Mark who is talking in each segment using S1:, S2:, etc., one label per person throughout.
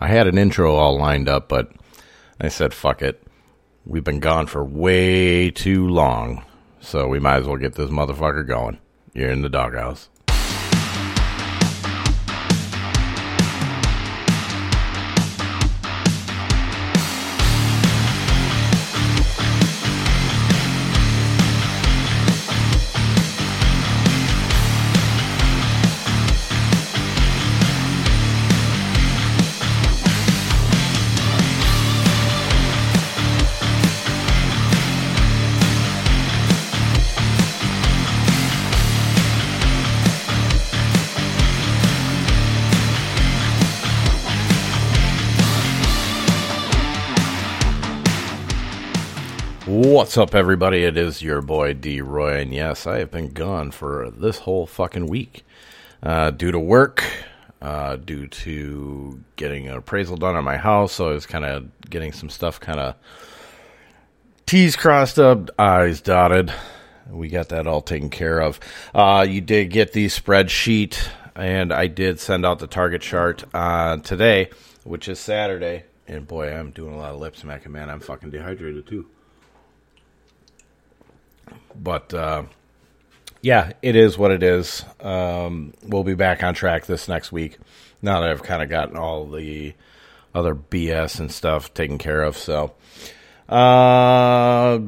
S1: I had an intro all lined up, but I said, fuck it. We've been gone for way too long, so we might as well get this motherfucker going. You're in the Dawghouse. What's up, everybody? It is your boy D Roy, and yes, I have been gone for this whole fucking week uh, due to work, uh, due to getting an appraisal done on my house. So I was kind of getting some stuff kind of T's crossed up, I's dotted. We got that all taken care of. Uh, you did get the spreadsheet, and I did send out the target chart uh, today, which is Saturday. And boy, I'm doing a lot of lip smacking, man. I'm fucking dehydrated too. But uh, yeah, it is what it is. Um, we'll be back on track this next week. Now that I've kind of gotten all the other BS and stuff taken care of. So, uh,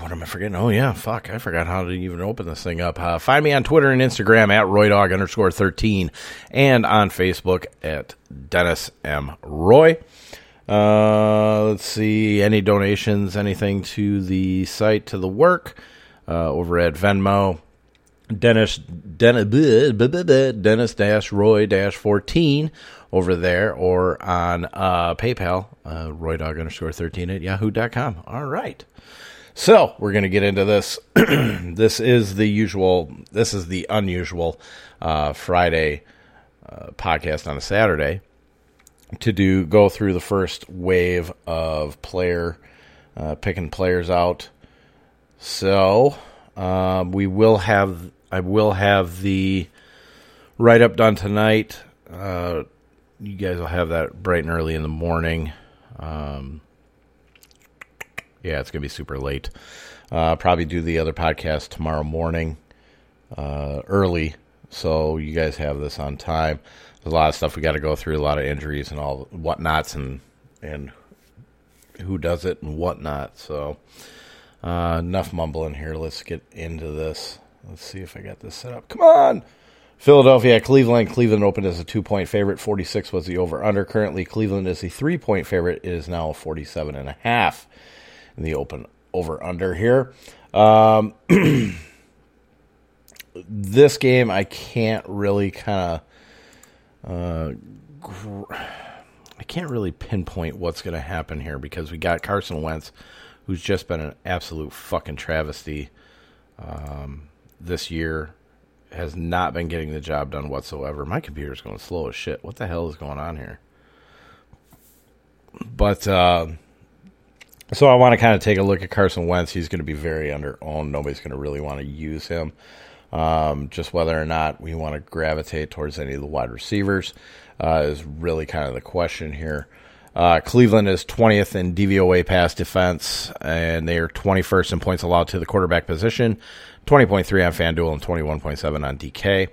S1: what am I forgetting? Oh yeah, fuck! I forgot how to even open this thing up. Uh, find me on Twitter and Instagram at RoyDog underscore thirteen, and on Facebook at Dennis M Roy. Uh, let's see. Any donations, anything to the site, to the work, uh, over at Venmo. Dennis, Dennis, Dennis dash Roy dash 14 over there or on uh, PayPal, uh, RoyDog underscore 13 at yahoo.com. All right. So we're going to get into this. this is the usual, this is the unusual uh, Friday uh, podcast on a Saturday to do go through the first wave of player uh, picking players out. So uh, we will have I will have the write up done tonight. Uh, you guys will have that bright and early in the morning. Um, yeah, it's gonna be super late. Uh, probably do the other podcast tomorrow morning, uh, early, so you guys have this on time there's a lot of stuff we got to go through, a lot of injuries and all whatnots, and and who does it and whatnot. So uh, enough mumbling here. Let's get into this. Let's see if I got this set up. Come on. Philadelphia, Cleveland. Cleveland opened as a two point favorite. 46 was the over under. Currently, Cleveland is a three point favorite. It is now 47 and a half in the open over under here. Um, this game, I can't really kind of uh, gr- I can't really pinpoint what's going to happen here because we got Carson Wentz, who's just been an absolute fucking travesty um, this year, has not been getting the job done whatsoever. My computer's going slow as shit. What the hell is going on here? But uh, so I want to kind of take a look at Carson Wentz. He's going to be very under owned. Nobody's going to really want to use him. Um, just whether or not we want to gravitate towards any of the wide receivers uh, is really kind of the question here. Uh, Cleveland is 20th in DVOA pass defense, and they are 21st in points allowed to the quarterback position, 20.3 on FanDuel and 21.7 on DK.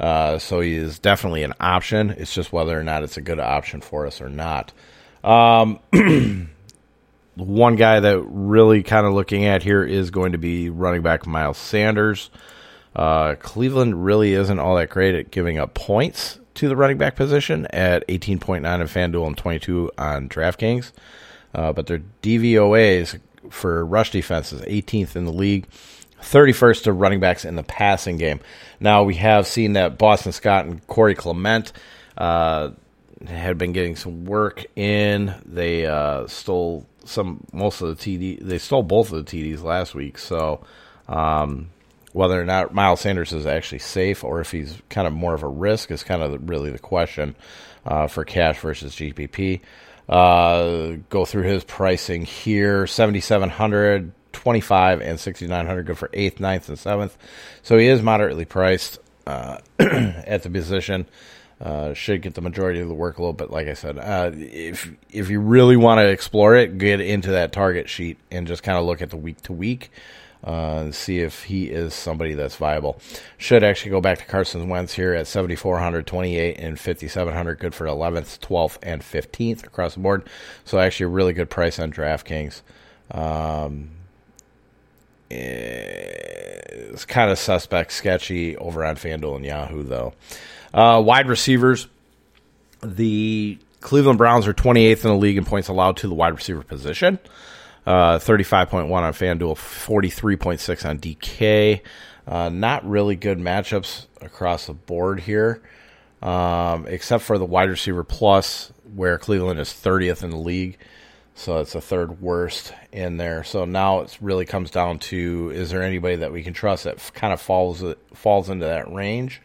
S1: Uh, so he is definitely an option. It's just whether or not it's a good option for us or not. Um, one guy that really kind of looking at here is going to be running back Miles Sanders. Uh, Cleveland really isn't all that great at giving up points to the running back position at 18.9 on FanDuel and 22 on DraftKings. Uh, but their DVOAs for rush defense is 18th in the league, 31st to running backs in the passing game. Now, we have seen that Boston Scott and Corey Clement uh, had been getting some work in. They uh, stole some, most of the TD, they stole both of the TDs last week. So, um, whether or not Miles Sanders is actually safe or if he's kind of more of a risk is kind of really the question uh, for cash versus GPP. Uh, go through his pricing here. 7700 25 and 6900 good for 8th 9th and 7th so he is moderately priced uh, at the position. Uh, should get the majority of the work load, but like I said, uh, if if you really want to explore it, get into that target sheet and just kind of look at the week to week uh, see if he is somebody that's viable. Should actually go back to Carson Wentz here at 7,400, 28, and 5,700, good for 11th, 12th, and 15th across the board. So actually a really good price on DraftKings. Um, it's kind of suspect, sketchy over on FanDuel and Yahoo, though. Uh, wide receivers, the Cleveland Browns are 28th in the league in points allowed to the wide receiver position. Uh, 35.1 on FanDuel, 43.6 on DK. Uh, not really good matchups across the board here, um, except for the wide receiver plus, where Cleveland is 30th in the league. So it's the third worst in there. So now it really comes down to is there anybody that we can trust that kind of falls falls into that range?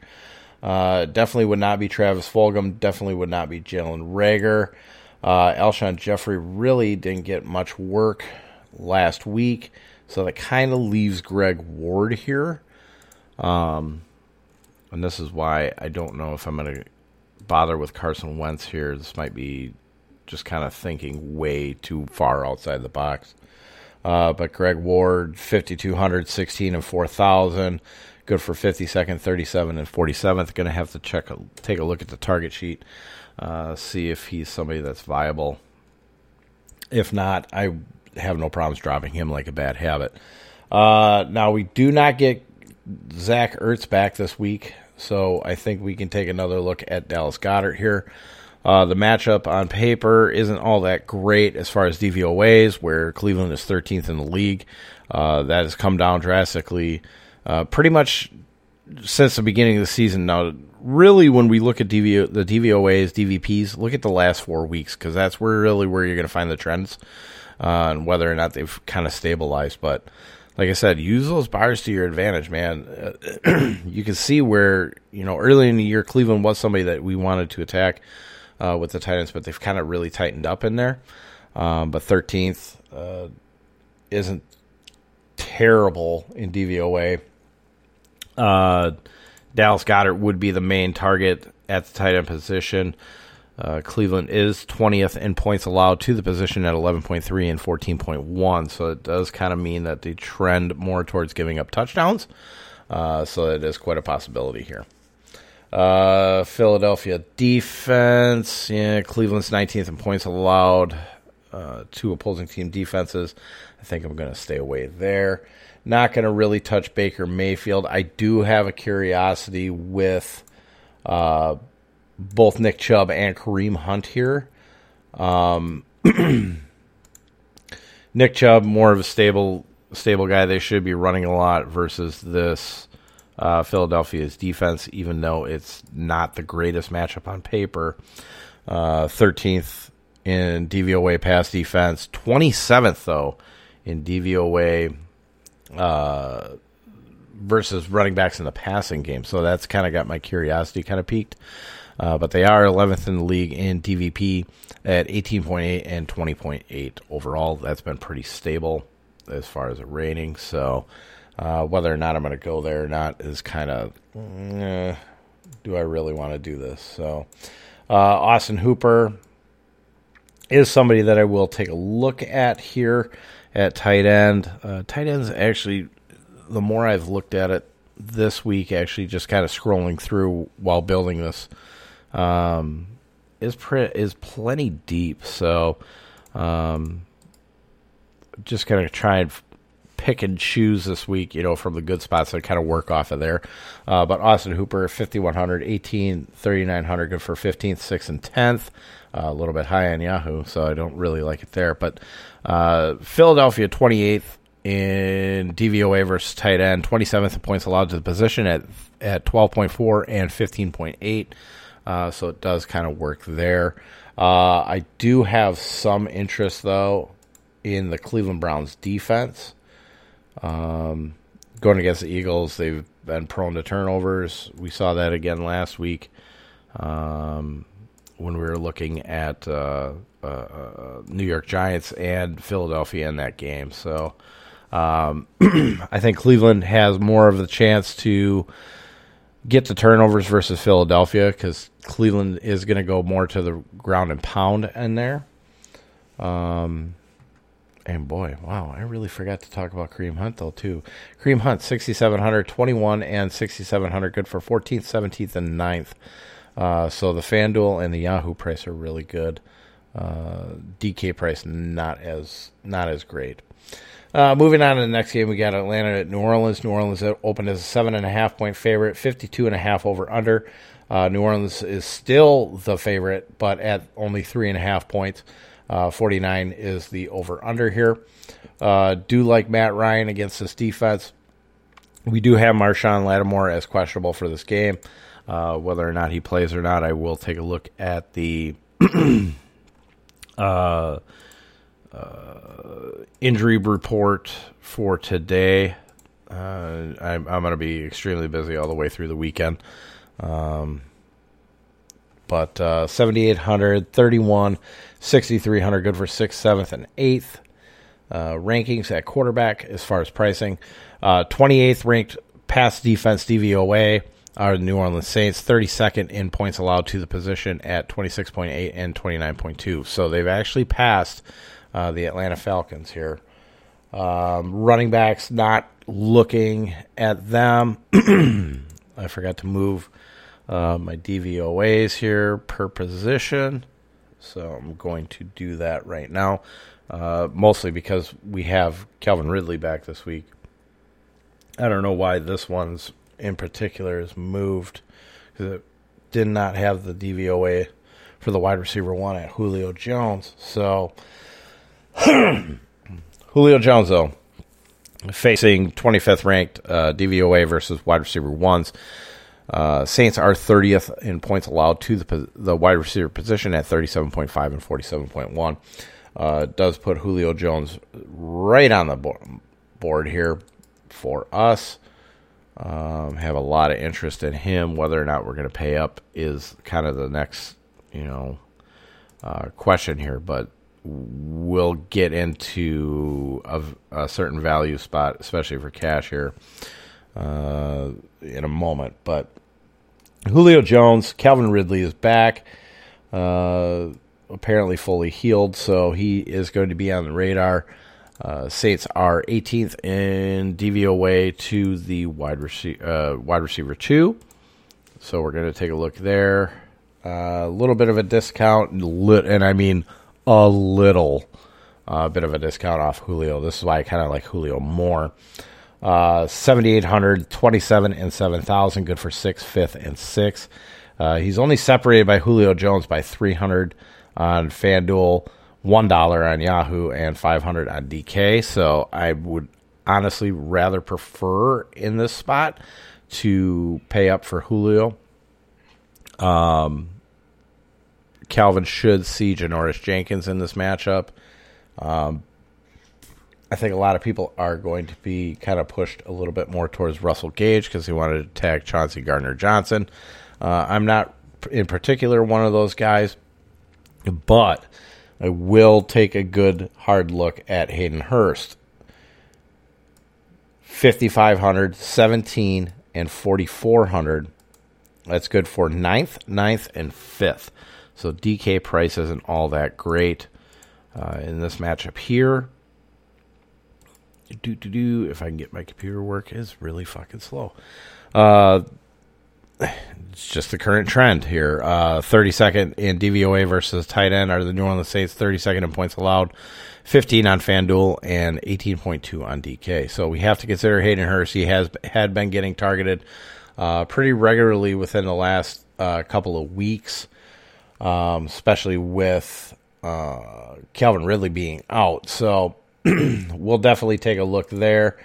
S1: Uh, definitely would not be Travis Fulgham. Definitely would not be Jalen Reagor. Uh, Alshon Jeffery really didn't get much work last week, so that kind of leaves Greg Ward here. Um, and this is why I don't know if I'm going to bother with Carson Wentz here. This might be just kind of thinking way too far outside the box. Uh, but Greg Ward, 5,200, 16 and 4,000 good for 52nd, 37, and 47th. Going to have to check, take a look at the target sheet, uh, see if he's somebody that's viable. If not, I have no problems dropping him like a bad habit. Uh, now we do not get Zach Ertz back this week, so I think we can take another look at Dallas Goedert here. Uh, the matchup on paper isn't all that great as far as DVOAs, where Cleveland is 13th in the league. Uh, that has come down drastically uh, pretty much since the beginning of the season. Now, really, when we look at the DVOAs, DVPs, look at the last four weeks because that's where really where you're going to find the trends uh, whether or not they've kind of stabilized. But like I said, use those buyers to your advantage, man. You can see where you know early in the year Cleveland was somebody that we wanted to attack uh, with the Titans, but they've kind of really tightened up in there. Um, but 13th uh, isn't terrible in DVOA. Uh, Dallas Goedert would be the main target at the tight end position. Uh, Cleveland is 20th in points allowed to the position at 11.3 and 14.1. So it does kind of mean that they trend more towards giving up touchdowns. Uh, so it is quite a possibility here. Uh, Philadelphia defense. Yeah, Cleveland's 19th in points allowed uh, to opposing team defenses. I think I'm going to stay away there. Not going to really touch Baker Mayfield. I do have a curiosity with uh, both Nick Chubb and Kareem Hunt here. Um, Nick Chubb, more of a stable stable guy. They should be running a lot versus this uh, Philadelphia's defense, even though it's not the greatest matchup on paper. Uh, 13th in DVOA pass defense, 27th though in DVOA uh, versus running backs in the passing game. So that's kind of got my curiosity kind of peaked. Uh, but they are 11th in the league in DVP at 18.8 and 20.8 overall. That's been pretty stable as far as a rating. So uh, whether or not I'm going to go there or not is kind of, eh, do I really want to do this? So uh, Austin Hooper is somebody that I will take a look at here at tight end. Uh, tight ends actually, the more I've looked at it this week, actually just kind of scrolling through while building this, um, is pre- is plenty deep. So, um, just kind of try and pick and choose this week, you know, from the good spots and kind of work off of there. Uh, but Austin Hooper, 5,100, 18, 3,900, good for 15th, 6th, and 10th. Uh, a little bit high on Yahoo, so I don't really like it there. But uh, Philadelphia 28th in DVOA versus tight end, 27th in points allowed to the position at at 12.4 and 15.8. Uh, so it does kind of work there. Uh, I do have some interest though in the Cleveland Browns defense. Um, going against the Eagles, they've been prone to turnovers. We saw that again last week. Um, when we were looking at uh, uh, uh, New York Giants and Philadelphia in that game. So um, I think Cleveland has more of the chance to get the turnovers versus Philadelphia because Cleveland is going to go more to the ground and pound in there. Um, and boy, wow, I really forgot to talk about Kareem Hunt though too. Kareem Hunt, 6,700, 21 and 6,700, good for 14th, 17th, and 9th. Uh, so the FanDuel and the Yahoo price are really good. Uh, DK price not as not as great. Uh, moving on to the next game, we got Atlanta at New Orleans. New Orleans opened as a seven and a half point favorite, 52 and a half over under. Uh, New Orleans is still the favorite, but at only three and a half points. Uh, 49 is the over under here. Do like Matt Ryan against this defense. We do have Marshon Lattimore as questionable for this game. Uh, whether or not he plays or not, I will take a look at the uh, uh, injury report for today. Uh, I'm, I'm going to be extremely busy all the way through the weekend. Um, but uh, 7,800, 31, 6,300, good for 6th, 7th, and 8th. Uh, rankings at quarterback as far as pricing. Uh, 28th ranked pass defense DVOA are the New Orleans Saints, 32nd in points allowed to the position at 26.8 and 29.2. So they've actually passed uh, the Atlanta Falcons here. Um, running backs, not looking at them. I forgot to move uh, my DVOAs here per position. So I'm going to do that right now, uh, mostly because we have Calvin Ridley back this week. I don't know why this one's in particular is moved because it did not have the DVOA for the wide receiver one at Julio Jones. So Julio Jones, though, facing 25th ranked uh, DVOA versus wide receiver ones. Uh, Saints are 30th in points allowed to the the wide receiver position at 37.5 and 47.1. Uh, does put Julio Jones right on the board here for us. Um, have a lot of interest in him. Whether or not we're going to pay up is kind of the next, you know, uh, question here. But we'll get into a, a, certain value spot, especially for cash here, uh, in a moment. But Julio Jones, Calvin Ridley is back, uh, apparently fully healed, so he is going to be on the radar. Uh, Saints are 18th in DVOA to the wide, rece- uh, wide receiver two, so we're going to take a look there. A little bit of a discount, and I mean a little uh, bit of a discount off Julio. This is why I kind of like Julio more. Uh, 7,800, 27, and 7,000. Good for 6th, 5th, and 6th. Uh, he's only separated by Julio Jones by 300 on FanDuel, $1 on Yahoo, and 500 on DK. So I would honestly rather prefer in this spot to pay up for Julio. Um, Calvin should see Janoris Jenkins in this matchup. Um, I think a lot of people are going to be kind of pushed a little bit more towards Russell Gage because he wanted to tag Chauncey Gardner Johnson. Uh, I'm not in particular one of those guys, but I will take a good hard look at Hayden Hurst. 5,500, 17, and 4,400. That's good for ninth, ninth, and 5th. So DK price isn't all that great uh, in this matchup here. Do do do. If I can get my computer work, is really fucking slow. Uh, it's just the current trend here. Uh, 32nd in DVOA versus tight end are the New Orleans Saints. 32nd in points allowed, 15 on FanDuel, and 18.2 on DK. So we have to consider Hayden Hurst. He has had been getting targeted uh, pretty regularly within the last uh, couple of weeks um, especially with uh, Calvin Ridley being out. So we'll definitely take a look there.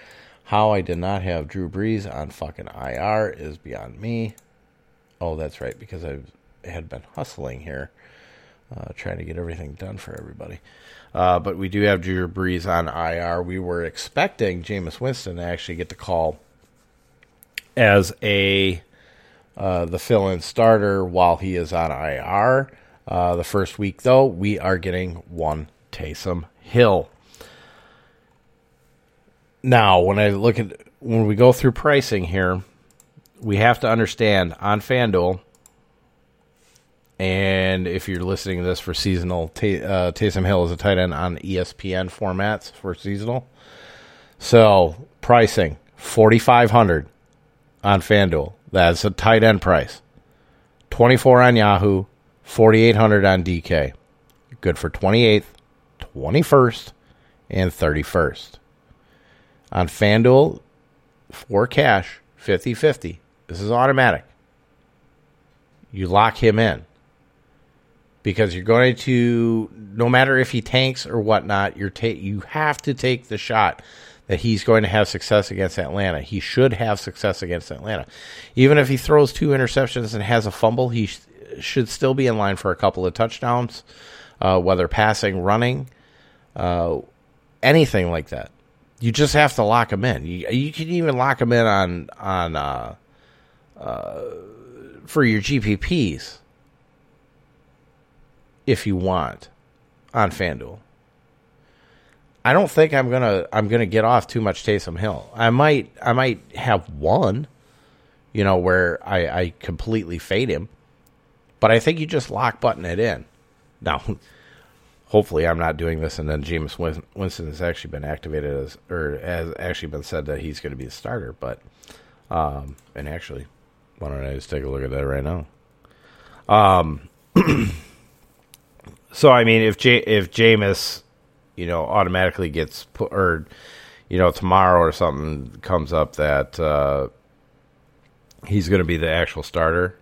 S1: How I did not have Drew Brees on fucking IR is beyond me. Oh, that's right, because I had been hustling here, uh, trying to get everything done for everybody. Uh, but we do have Drew Brees on IR. We were expecting Jameis Winston to actually get the call as a uh, the fill-in starter while he is on IR. Uh, the first week, though, we are getting one Taysom Hill. Now, when I look at when we go through pricing here, we have to understand on FanDuel, and if you're listening to this for seasonal, uh, Taysom Hill is a tight end on ESPN formats for seasonal. So pricing forty five hundred on FanDuel. That's a tight end price. Twenty four on Yahoo, forty eight hundred on DK. Good for twenty eighth, twenty first, and thirty first. On FanDuel, for cash, 50 50. This is automatic. You lock him in because you're going to, no matter if he tanks or whatnot, you're ta- you have to take the shot that he's going to have success against Atlanta. He should have success against Atlanta. Even if he throws two interceptions and has a fumble, he sh- should still be in line for a couple of touchdowns, uh, whether passing, running, uh, anything like that. You just have to lock him in. You, you can even lock him in on on uh, uh, for your GPPs if you want on FanDuel. I don't think I'm gonna I'm gonna get off too much Taysom Hill. I might I might have one, you know, where I, I completely fade him, but I think you just lock button it in. Now, hopefully, I'm not doing this, and then Jameis Winston has actually been activated as or has actually been said that he's going to be the starter. But um, and actually, why don't I just take a look at that right now? Um, so I mean, if J- if Jameis you know, automatically gets put, or, you know, tomorrow or something comes up that uh, he's going to be the actual starter.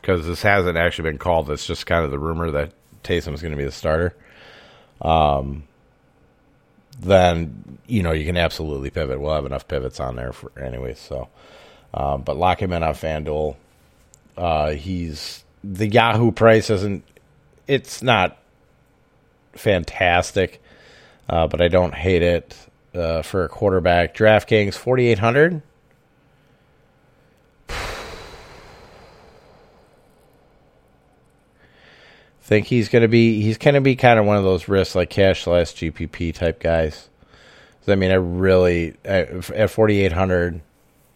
S1: Because this hasn't actually been called. It's just kind of the rumor that Taysom is going to be the starter. Um, then you know you can absolutely pivot. We'll have enough pivots on there for anyway. So, um, but lock him in on FanDuel. Uh, he's the Yahoo price isn't. It's not fantastic uh, but I don't hate it uh, for a quarterback. DraftKings, 4,800. Think he's going to be, he's to be kind of one of those risks like cash GPP type guys. I mean, I really, at 4,800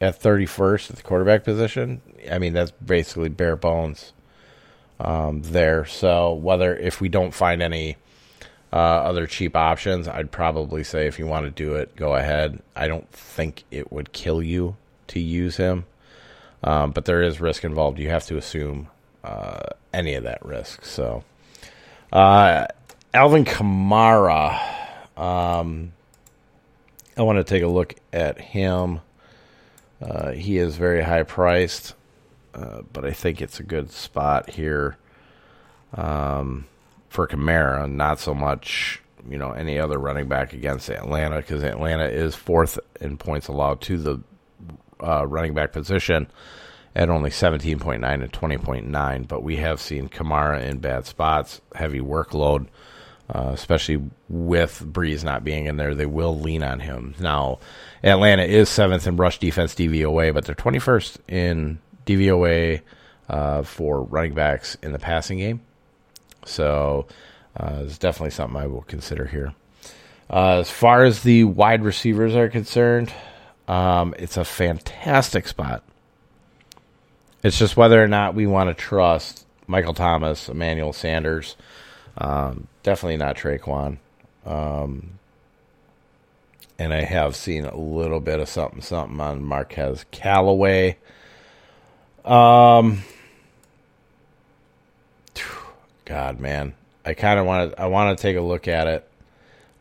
S1: at 31st at the quarterback position, I mean, that's basically bare bones um, there. So whether, if we don't find any, uh, other cheap options, I'd probably say if you want to do it, go ahead. I don't think it would kill you to use him, um, but there is risk involved. You have to assume uh, any of that risk. So, uh, Alvin Kamara, um, I want to take a look at him. Uh, he is very high priced, uh, but I think it's a good spot here. Um, for Kamara, not so much you know any other running back against Atlanta because Atlanta is fourth in points allowed to the uh, running back position at only 17.9 and 20.9. But we have seen Kamara in bad spots, heavy workload, uh, especially with Brees not being in there. They will lean on him. Now, Atlanta is seventh in rush defense DVOA, but they're 21st in DVOA uh, for running backs in the passing game. So uh, it's definitely something I will consider here. Uh, as far as the wide receivers are concerned, um, it's a fantastic spot. It's just whether or not we want to trust Michael Thomas, Emmanuel Sanders. Um, definitely not Tre'Quan. Um, and I have seen a little bit of something, something on Marquez Callaway. Um, God, man, I kind of want to. I want to take a look at it.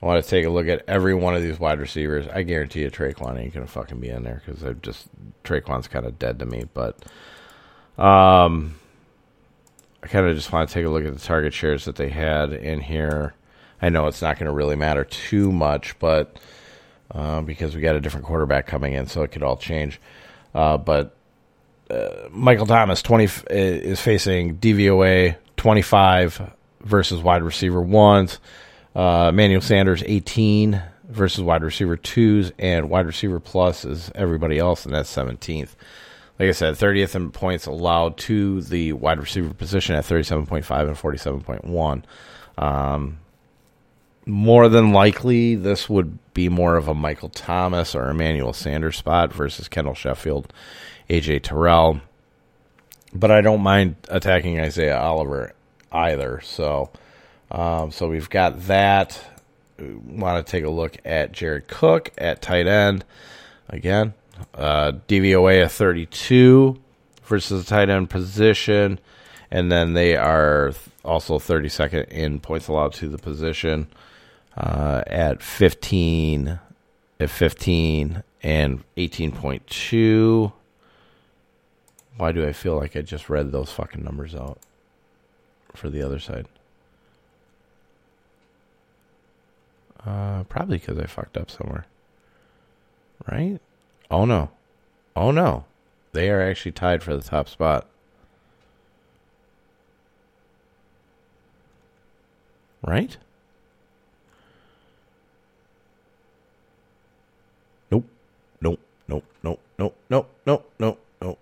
S1: I want to take a look at every one of these wide receivers. I guarantee you, Tre'Quan ain't gonna fucking be in there because I just Tre'Quan's kind of dead to me. But um, I kind of just want to take a look at the target shares that they had in here. I know it's not going to really matter too much, but uh, because we got a different quarterback coming in, so it could all change. Uh, but uh, Michael Thomas twenty is facing DVOA 25 versus wide receiver ones. Uh, Manuel Sanders 18 versus wide receiver twos, and wide receiver plus is everybody else, and that's 17th. Like I said, 30th in points allowed to the wide receiver position at 37.5 and 47.1. Um, more than likely, this would be more of a Michael Thomas or Emmanuel Sanders spot versus Kendall Sheffield AJ Terrell. But I don't mind attacking Isaiah Oliver either. So, um, so we've got that. We Want to take a look at Jared Cook at tight end again. Uh, DVOA of 32 versus the tight end position, and then they are also 32nd in points allowed to the position uh, at 15, at 15 and 18.2. Why do I feel like I just read those fucking numbers out for the other side? Uh, probably because I fucked up somewhere. Right? Oh no. Oh no. They are actually tied for the top spot. Right? Nope. Nope. Nope. Nope. Nope. Nope. Nope. Nope. Nope.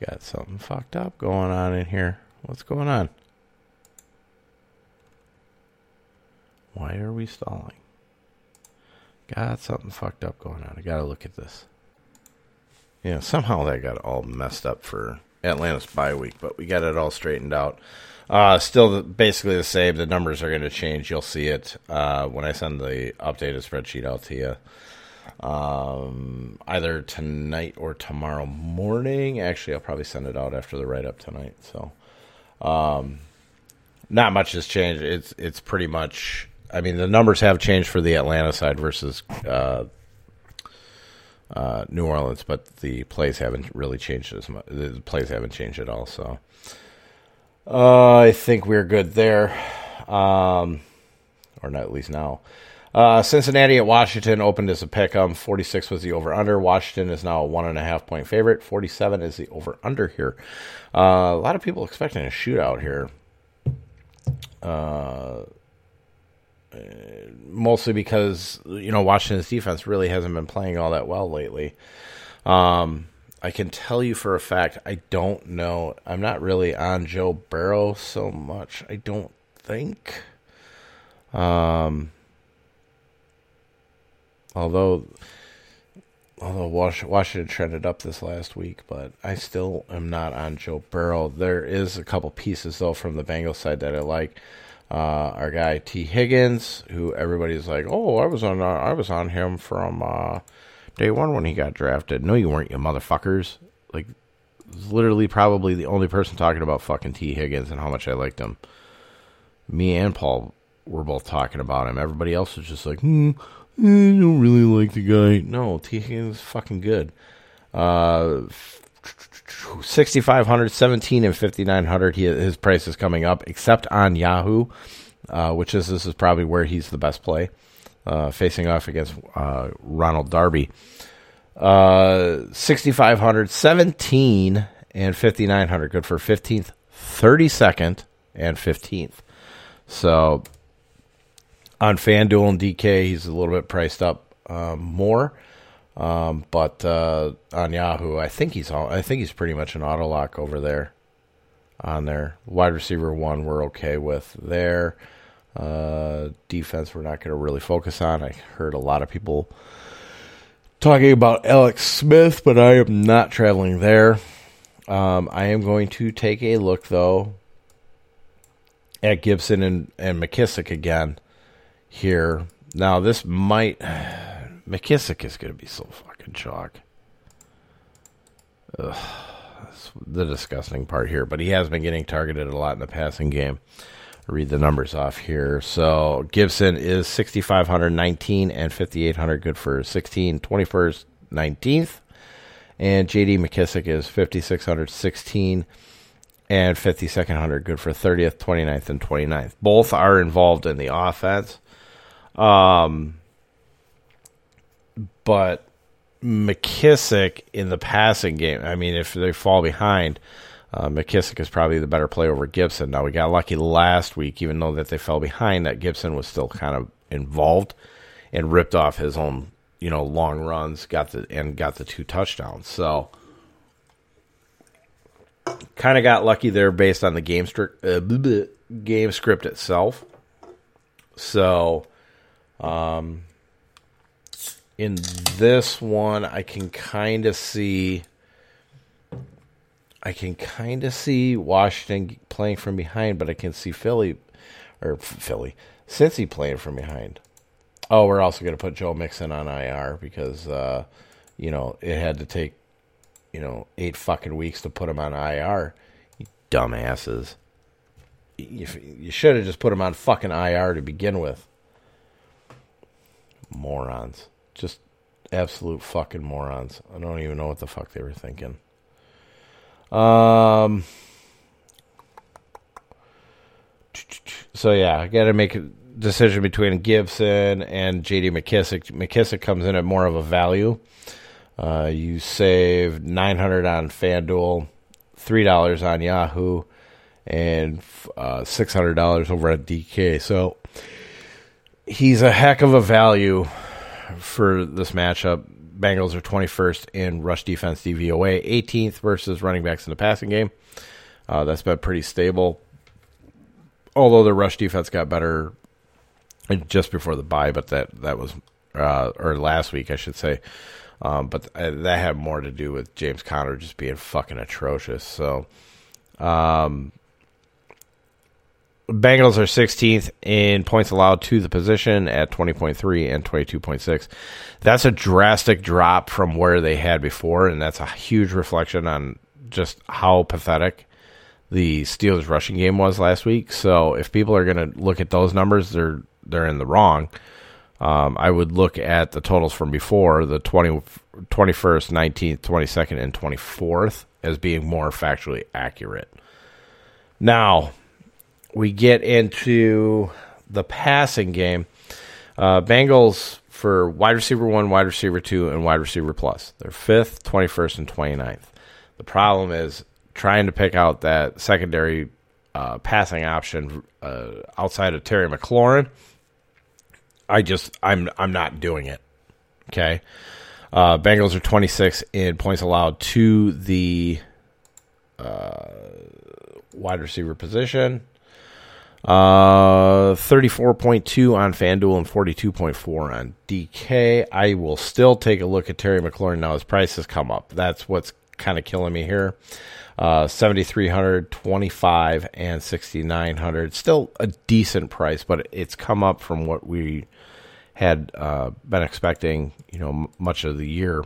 S1: Got something fucked up going on in here. What's going on? Why are we stalling? Got something fucked up going on. I gotta look at this. Yeah, somehow that got all messed up for Atlanta's bye week, but we got it all straightened out. Uh, still basically the same. The numbers are going to change. You'll see it uh, when I send the updated spreadsheet out to you. Um, either tonight or tomorrow morning. Actually, I'll probably send it out after the write up tonight. So, um, not much has changed. It's it's pretty much. I mean, the numbers have changed for the Atlanta side versus uh, uh, New Orleans, but the plays haven't really changed as much. The plays haven't changed at all. So, uh, I think we're good there, um, or not at least now. Uh, Cincinnati at Washington opened as a pick 'em. 46 was the over under. Washington is now a one and a half point favorite. 47 is the over under here. Uh, a lot of people expecting a shootout here. Uh, mostly because you know Washington's defense really hasn't been playing all that well lately. Um, I can tell you for a fact I don't know. I'm not really on Joe Burrow so much. I don't think. Um, although although Washington trended up this last week, but I still am not on Joe Burrow. There is a couple pieces though from the Bengals side that I like. Uh, our guy Tee Higgins, who everybody's like, "Oh, I was on, uh, I was on him from uh, day one when he got drafted." No, you weren't, you motherfuckers. Like, literally, probably the only person talking about fucking Tee Higgins and how much I liked him. Me and Paul were both talking about him. Everybody else was just like, "Hmm, I don't really like the guy." No, Tee Higgins is fucking good. Uh, 6500 17 and 5900 he, his price is coming up except on yahoo uh, which is this is probably where he's the best play uh, facing off against uh, ronald darby. Uh, 6500 17 and 5900 good for 15th 32nd and 15th so on fanduel and dk he's a little bit priced up um, more um, but uh, on Yahoo, I think he's all, I think he's pretty much an auto lock over there. On there, wide receiver one, we're okay with there. Uh, defense, we're not going to really focus on. I heard a lot of people talking about Alex Smith, but I am not traveling there. Um, I am going to take a look though at Gibson and, and McKissic again here. Now this might McKissic is going to be so fucking chalk. Ugh, that's the disgusting part here. But he has been getting targeted a lot in the passing game. read the numbers off here. So Gibson is 6,519 and 5,800, good for 16, 21st, 19th. And JD McKissic is 5,616 and 52nd 100, good for 30th, 29th, and 29th. Both are involved in the offense. Um, but McKissic in the passing game, I mean, if they fall behind, uh, McKissic is probably the better play over Gibson. Now we got lucky last week, even though that they fell behind, that Gibson was still kind of involved and ripped off his own, you know, long runs, got the and got the two touchdowns. So kind of got lucky there based on the game script, uh, game script itself. So, um, in this one, I can kind of see. I can kind of see Washington playing from behind, but I can see Philly or Philly, Cincy playing from behind. Oh, we're also going to put Joe Mixon on IR because, uh, you know, it had to take, you know, eight fucking weeks to put him on IR. You dumbasses. You, you should have just put him on fucking IR to begin with. Morons. Just absolute fucking morons. I don't even know what the fuck they were thinking. Um. So yeah, I got to make a decision between Gibson and J.D. McKissic. McKissic comes in at more of a value. Uh, you save nine hundred on FanDuel, three dollars on Yahoo, and uh, six hundred dollars over at DK. So he's a heck of a value for this matchup. Bengals are 21st in rush defense DVOA, 18th versus running backs in the passing game. Uh, that's been pretty stable. Although the rush defense got better just before the bye, but that that was uh, or last week I should say. Um, but uh, that had more to do with James Conner just being fucking atrocious. So, um, Bengals are 16th in points allowed to the position at 20.3 and 22.6. That's a drastic drop from where they had before, and that's a huge reflection on just how pathetic the Steelers rushing game was last week. So if people are going to look at those numbers, they're they're in the wrong. Um, I would look at the totals from before the 20, 21st, 19th, 22nd, and 24th as being more factually accurate. Now, we get into the passing game. Uh, Bengals for wide receiver one, wide receiver two, and wide receiver plus. They're fifth, 21st, and 29th. The problem is trying to pick out that secondary uh, passing option uh, outside of Terry McLaurin. I just I'm I'm not doing it. Okay. Uh, Bengals are 26 in points allowed to the uh, wide receiver position. Uh, 34.2 on FanDuel and 42.4 on DK. I will still take a look at Terry McLaurin now. His price has come up. That's what's kind of killing me here. Uh, 7,300, 25, and 6,900. Still a decent price, but it's come up from what we had uh, been expecting, you know, m- much of the year.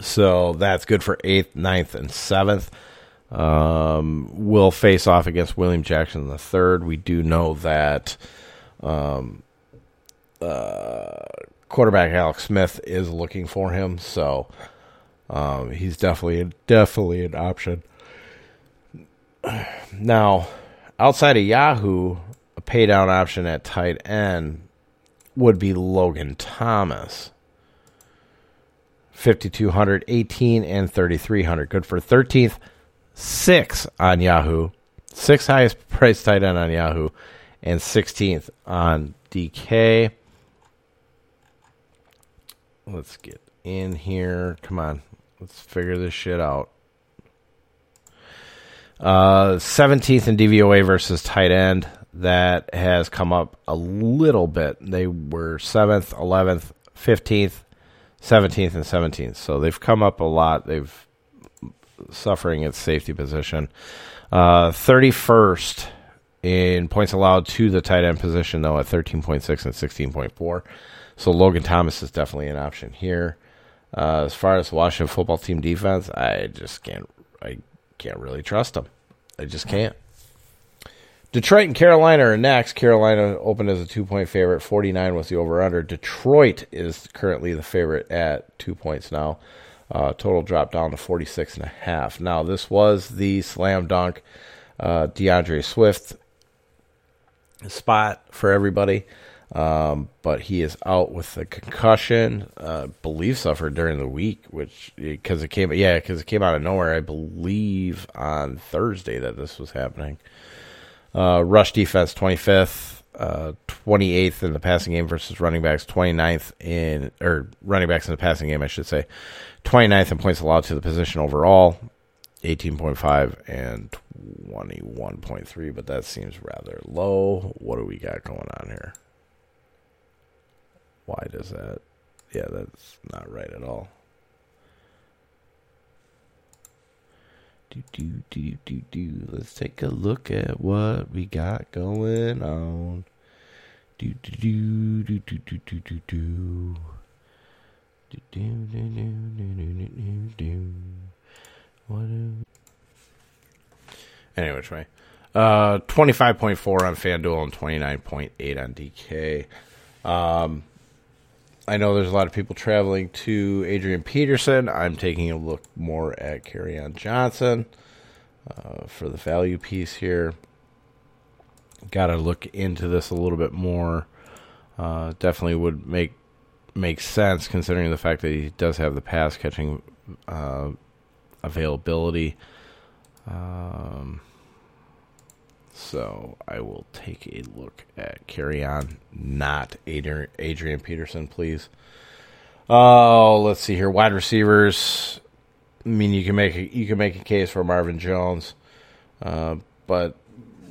S1: So that's good for eighth, ninth, and seventh um, will face off against William Jackson the third. We do know that um, uh, quarterback Alex Smith is looking for him, so um, he's definitely definitely an option. Now, outside of Yahoo, a pay down option at tight end would be Logan Thomas. 5200 18 and 3300 good for 13th six on Yahoo, six highest price tight end on Yahoo, and 16th on DK. Let's get in here. Come on, let's figure this shit out. Uh, 17th in DVOA versus tight end. That has come up a little bit. They were 7th, 11th, 15th, 17th, and 17th. So they've come up a lot. They've suffering its safety position. Uh, 31st in points allowed to the tight end position, though, at 13.6 and 16.4. So Logan Thomas is definitely an option here. Uh, as far as Washington football team defense, I just can't. I can't really trust them. I just can't. Detroit and Carolina are next. Carolina opened as a two point favorite. 49 was the over under. Detroit is currently the favorite at two points now. Uh, total dropped down to 46 and a half. Now, this was the slam dunk uh, D'Andre Swift spot for everybody. Um, but he is out with a concussion. Uh, believe suffered during the week, which because it came, yeah, because it came out of nowhere. I believe on Thursday that this was happening. Uh, rush defense 25th, uh, 28th in the passing game versus running backs, 29th in or running backs in the passing game, I should say, 29th in points allowed to the position overall, 18.5 and 21.3, but that seems rather low. What do we got going on here? Why does that? yeah, that's not right at all. Do, do, do, do, do. Let's take a look at what we got going on. Do do do do do do do do. Do do do do do do do. What? Anyway, which way? Uh, twenty five point four on FanDuel and twenty nine point eight on DK. Um, I know there's a lot of people traveling to Adrian Peterson. I'm taking a look more at Kerryon Johnson uh, for the value piece here. Got to look into this a little bit more. Uh, definitely would make make sense considering the fact that he does have the pass catching uh, availability. Um, so I will take a look at Kerryon, not Adrian, Adrian Peterson, please. Oh, let's see here. Wide receivers. I mean, you can make a, you can make a case for Marvin Jones, uh, but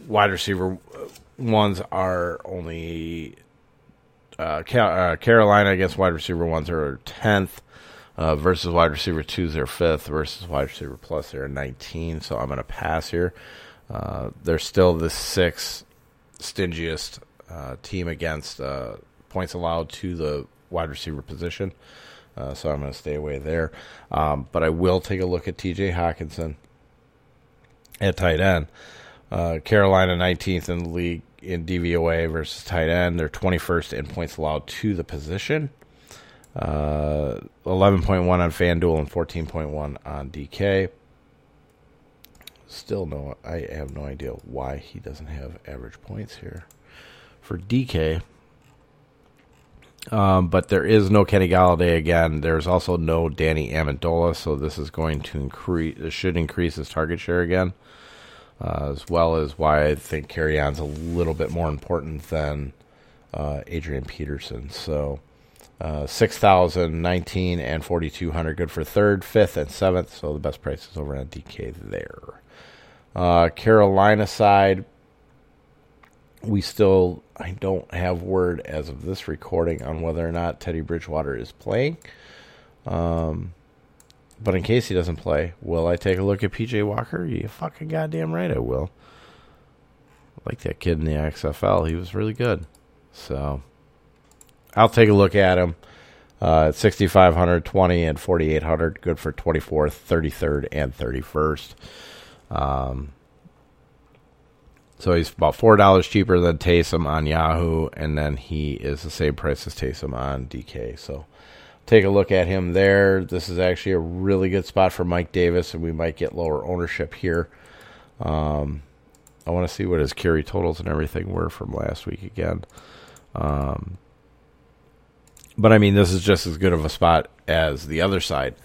S1: wide receiver ones are only uh, uh, Carolina against wide receiver ones are tenth. Uh, versus wide receiver twos, they're fifth. Versus wide receiver plus, they're 19. So I'm going to pass here. Uh, they're still the sixth stingiest uh, team against uh, points allowed to the wide receiver position. So I'm going to stay away there. Um, but I will take a look at TJ Hockenson at tight end. Uh, Carolina 19th in the league in DVOA versus tight end. They're 21st in points allowed to the position. Uh, 11.1 on FanDuel and 14.1 on DK. Still no, I have no idea why he doesn't have average points here for DK. Um, but there is no Kenny Golladay again. There's also no Danny Amendola, so this is going to increase. This should increase his target share again, uh, as well as why I think Kerryon's a little bit more important than uh, Adrian Peterson. So. Uh, 6,019 and 4,200 good for third, fifth, and seventh. So the best prices over on DK there. Uh, Carolina side, we still, I don't have word as of this recording on whether or not Teddy Bridgewater is playing. Um, but in case he doesn't play, will I take a look at PJ Walker? You fucking goddamn right I will. Like that kid in the XFL. He was really good. So I'll take a look at him. Uh, 6,500, 20, and 4,800. Good for 24th, 33rd, and 31st. Um, so he's about four dollars cheaper than Taysom on Yahoo, and then he is the same price as Taysom on DK. So take a look at him there. This is actually a really good spot for Mike Davis, and we might get lower ownership here. Um, I want to see what his carry totals and everything were from last week again. Um, but I mean, this is just as good of a spot as the other side,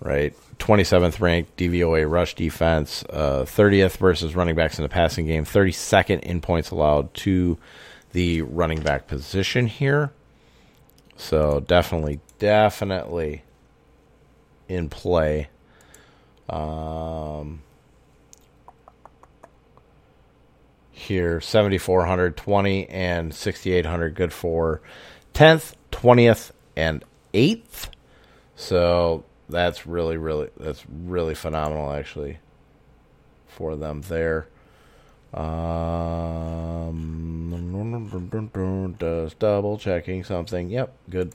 S1: right? 27th ranked DVOA rush defense, uh, 30th versus running backs in the passing game, 32nd in points allowed to the running back position here. So definitely, definitely in play. Um, here, 7,400, 20, and 6,800, good for 10th, 20th, and 8th. So that's really, really, that's really phenomenal, actually, for them there. Um, double checking something. Yep, good.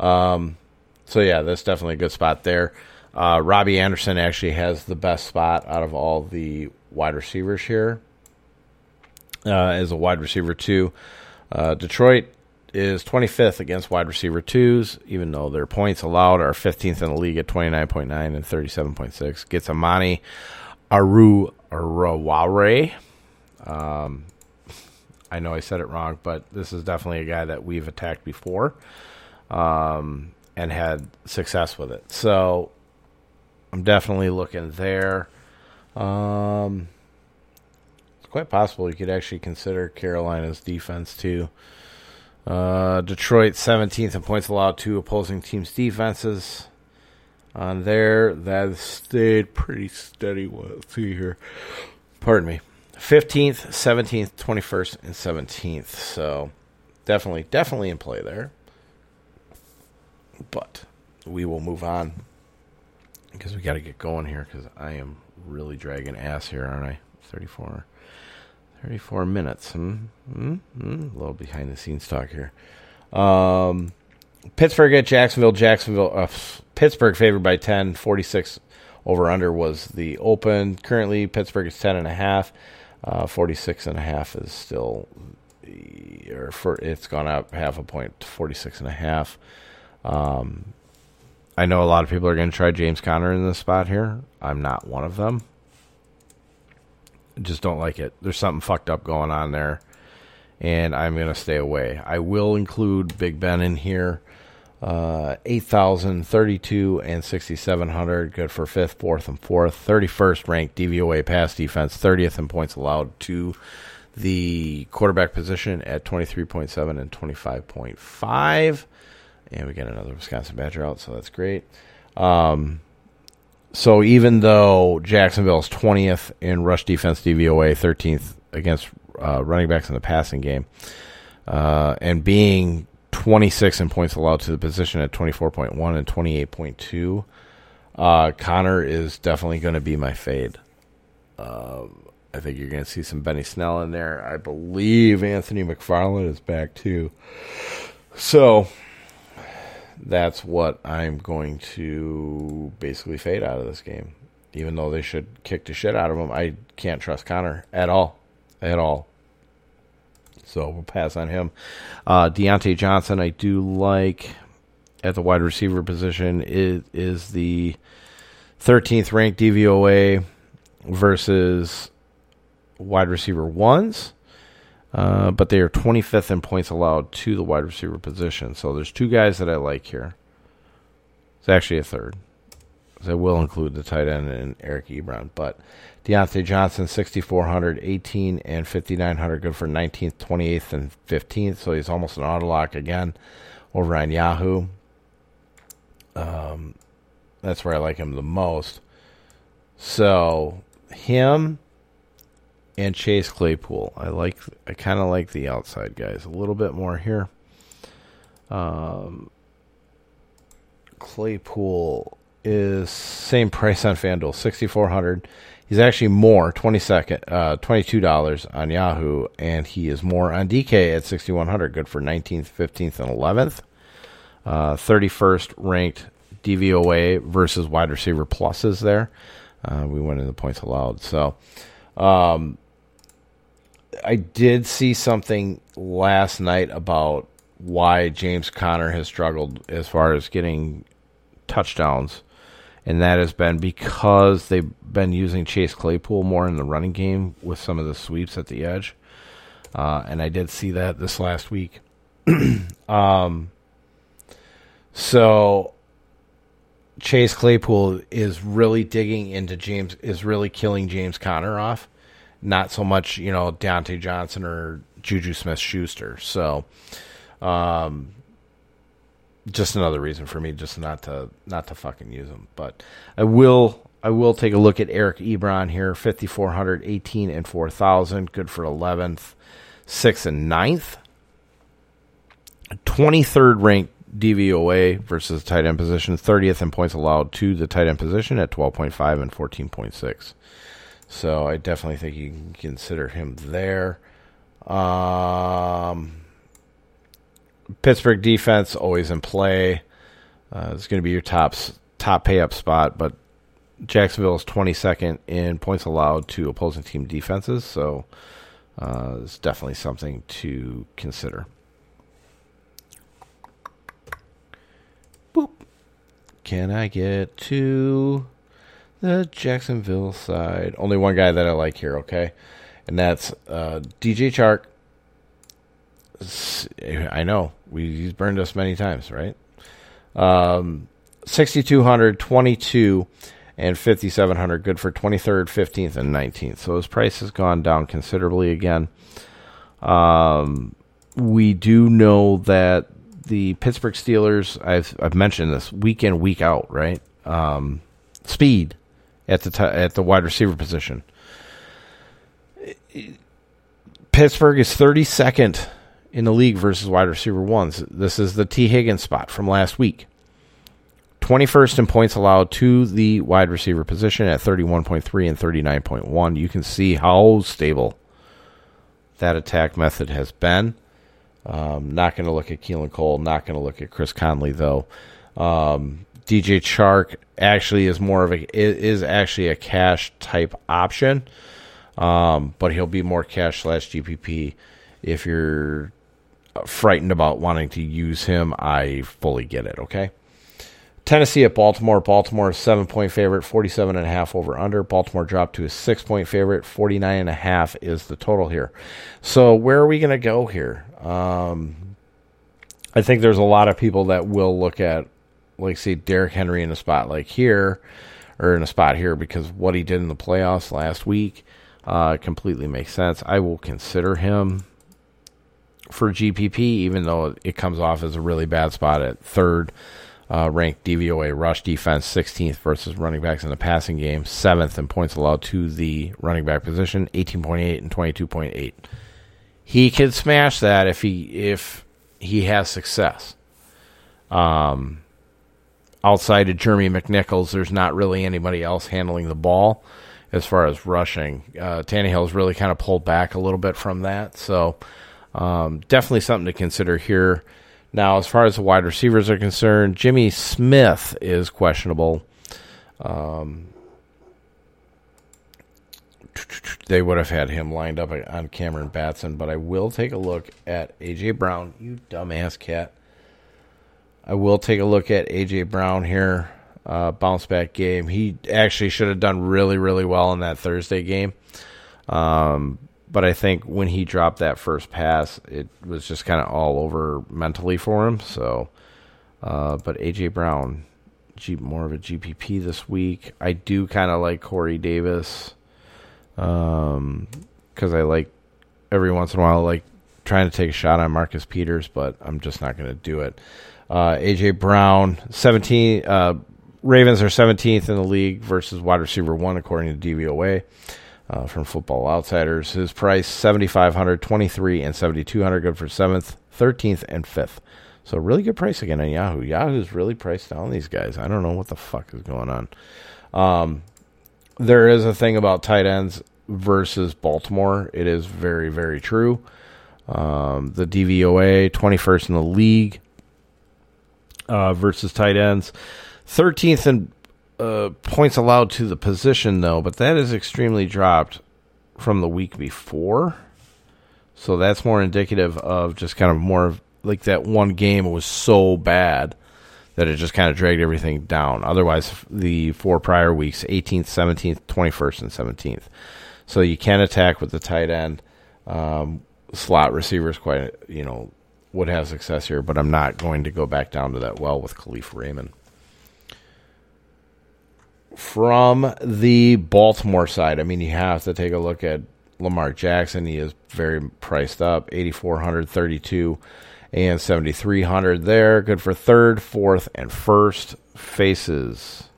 S1: Um, so yeah, that's definitely a good spot there. Uh, Robbie Anderson actually has the best spot out of all the wide receivers here. Uh, as a wide receiver too. Uh, Detroit is 25th against wide receiver twos, even though their points allowed are 15th in the league at 29.9 and 37.6. Gets Amani Aru Araware. Um, I know I said it wrong, but this is definitely a guy that we've attacked before um, and had success with it. So I'm definitely looking there. Um, it's quite possible you could actually consider Carolina's defense too. Uh, Detroit 17th in points allowed to opposing teams' defenses. On there, that stayed pretty steady. Let's see here. Pardon me. 15th, 17th, 21st, and 17th. So definitely, definitely in play there. But we will move on because we got to get going here because I am really dragging ass here, aren't I? 34, 34 minutes. Hmm? Hmm? Hmm? A little behind the scenes talk here. Um, Pittsburgh at Jacksonville. Jacksonville, uh, Pittsburgh favored by 10, 46 over under was the open. Currently, Pittsburgh is 10.5. Uh, 46 and a half is still, or for, it's gone up half a point to 46 and a half. Um, I know a lot of people are going to try James Conner in this spot here. I'm not one of them. Just don't like it. There's something fucked up going on there, and I'm going to stay away. I will include Big Ben in here. Uh, 8,032 and 6,700. Good for fifth, fourth, and fourth. 31st ranked DVOA pass defense. 30th in points allowed to the quarterback position at 23.7 and 25.5. And we get another Wisconsin Badger out, so that's great. Um, so even though Jacksonville's 20th in rush defense DVOA, 13th against uh, running backs in the passing game, uh, and being 26 in points allowed to the position at 24.1 and 28.2, uh, Conner is definitely going to be my fade. Um, I think you're going to see some Benny Snell in there. I believe Anthony McFarland is back too. So that's what I'm going to basically fade out of this game. Even though they should kick the shit out of him, I can't trust Conner at all. At all. So we'll pass on him. Uh, Diontae Johnson, I do like at the wide receiver position. It is the 13th ranked DVOA versus wide receiver ones. Uh, but they are 25th in points allowed to the wide receiver position. So there's two guys that I like here. It's actually a third. I will include the tight end and Eric Ebron. But Diontae Johnson, 6,400, 18, and 5,900, good for 19th, 28th, and 15th. So he's almost an auto lock again over on Yahoo. Um, that's where I like him the most. So him and Chase Claypool. I like I kind of like the outside guys a little bit more here. Um, Claypool is same price on FanDuel, sixty four hundred. He's actually more twenty second, uh, twenty two dollars on Yahoo, and he is more on DK at sixty one hundred. Good for nineteenth, fifteenth, and eleventh. Thirty uh, first ranked DVOA versus wide receiver pluses there. Uh, we went in the points allowed, so. Um, I did see something last night about why James Conner has struggled as far as getting touchdowns, and that has been because they've been using Chase Claypool more in the running game with some of the sweeps at the edge. Uh, and I did see that this last week. um, so Chase Claypool is really digging into James, is really killing James Conner off not so much you know Diontae Johnson or Juju Smith Schuster. So, um, just another reason for me just not to not to fucking use them. But I will I will take a look at Eric Ebron here, 5400, 18 and 4000, good for 11th, 6th and 9th. 23rd ranked DVOA versus tight end position, 30th in points allowed to the tight end position at 12.5 and 14.6. So I definitely think you can consider him there. Um, Pittsburgh defense always in play. Uh, it's going to be your top top pay up spot, but Jacksonville is 22nd in points allowed to opposing team defenses, so uh, it's definitely something to consider. Boop. Can I get to the Jacksonville side. Only one guy that I like here, okay? And that's uh, DJ Chark. I know. We, he's burned us many times, right? Um, 6,200, 22, and 5,700. Good for 23rd, 15th, and 19th. So his price has gone down considerably again. Um, we do know that the Pittsburgh Steelers, I've, I've mentioned this week in, week out, right? Um, speed at the t- at the wide receiver position. Pittsburgh is 32nd in the league versus wide receiver ones. This is the T. Higgins spot from last week. 21st in points allowed to the wide receiver position at 31.3 and 39.1. You can see how stable that attack method has been. Um, not going to look at Keelan Cole. Not going to look at Chris Conley though. Um, DJ Chark actually is more of a is actually a cash type option, um, but he'll be more cash slash GPP if you're frightened about wanting to use him. I fully get it. Okay. Tennessee at Baltimore. Baltimore seven point favorite, 47 and a half over under. Baltimore dropped to a six point favorite, 49 and a half is the total here. So where are we going to go here? Um, I think there's a lot of people that will look at, like, say, Derrick Henry in a spot like here, or in a spot here, because what he did in the playoffs last week uh, completely makes sense. I will consider him for GPP, even though it comes off as a really bad spot at third. Uh, ranked DVOA rush defense 16th versus running backs in the passing game, seventh in points allowed to the running back position, 18.8 and 22.8. He could smash that if he if he has success. Um, outside of Jeremy McNichols, there's not really anybody else handling the ball as far as rushing. Uh, Tannehill's really kind of pulled back a little bit from that, so um, definitely something to consider here. Now, as far as the wide receivers are concerned, Jimmy Smith is questionable. Um, they would have had him lined up on Cameron Batson, but I will take a look at AJ Brown. You dumbass cat. I will take a look at AJ Brown here. Uh, bounce back game. He actually should have done really, really well in that Thursday game. Um, but I think when he dropped that first pass, it was just kind of all over mentally for him. So, uh, but AJ Brown, G, more of a GPP this week. I do kind of like Corey Davis, um, because I like every once in a while like trying to take a shot on Marcus Peters, but I'm just not going to do it. Uh, AJ Brown, 17. Uh, Ravens are 17th in the league versus wide receiver one according to DVOA uh, from Football Outsiders. His price 7500 23 and 7200 good for 7th, 13th, and 5th. So really good price again on Yahoo. Yahoo's really priced down these guys. I don't know what the fuck is going on. Um, there is a thing about tight ends versus Baltimore. It is very, very true. Um, the DVOA, 21st in the league uh, versus tight ends. 13th in uh, points allowed to the position, though, but that is extremely dropped from the week before. So that's more indicative of just kind of more of like that one game was so bad that it just kind of dragged everything down. Otherwise, the four prior weeks 18th, 17th, 21st, and 17th. So you can attack with the tight end. Um, slot receivers, quite, you know, would have success here, but I'm not going to go back down to that well with Kalif Raymond from the Baltimore side, I mean, you have to take a look at Lamar Jackson. He is very priced up, 8,432 and 7,300 there. Good for third, fourth, and first. Faces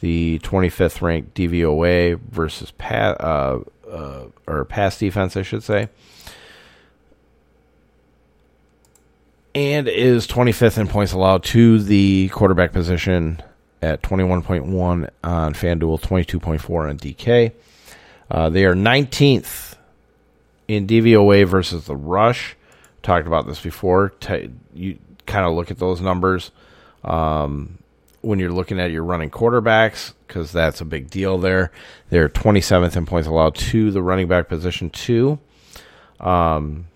S1: the 25th ranked DVOA versus pass, uh, uh, or pass defense, I should say. And is 25th in points allowed to the quarterback position at 21.1 on FanDuel, 22.4 on DK. Uh, they are 19th in DVOA versus the Rush. Talked about this before. You kind of look at those numbers um, when you're looking at your running quarterbacks because that's a big deal there. They're 27th in points allowed to the running back position, too. Um,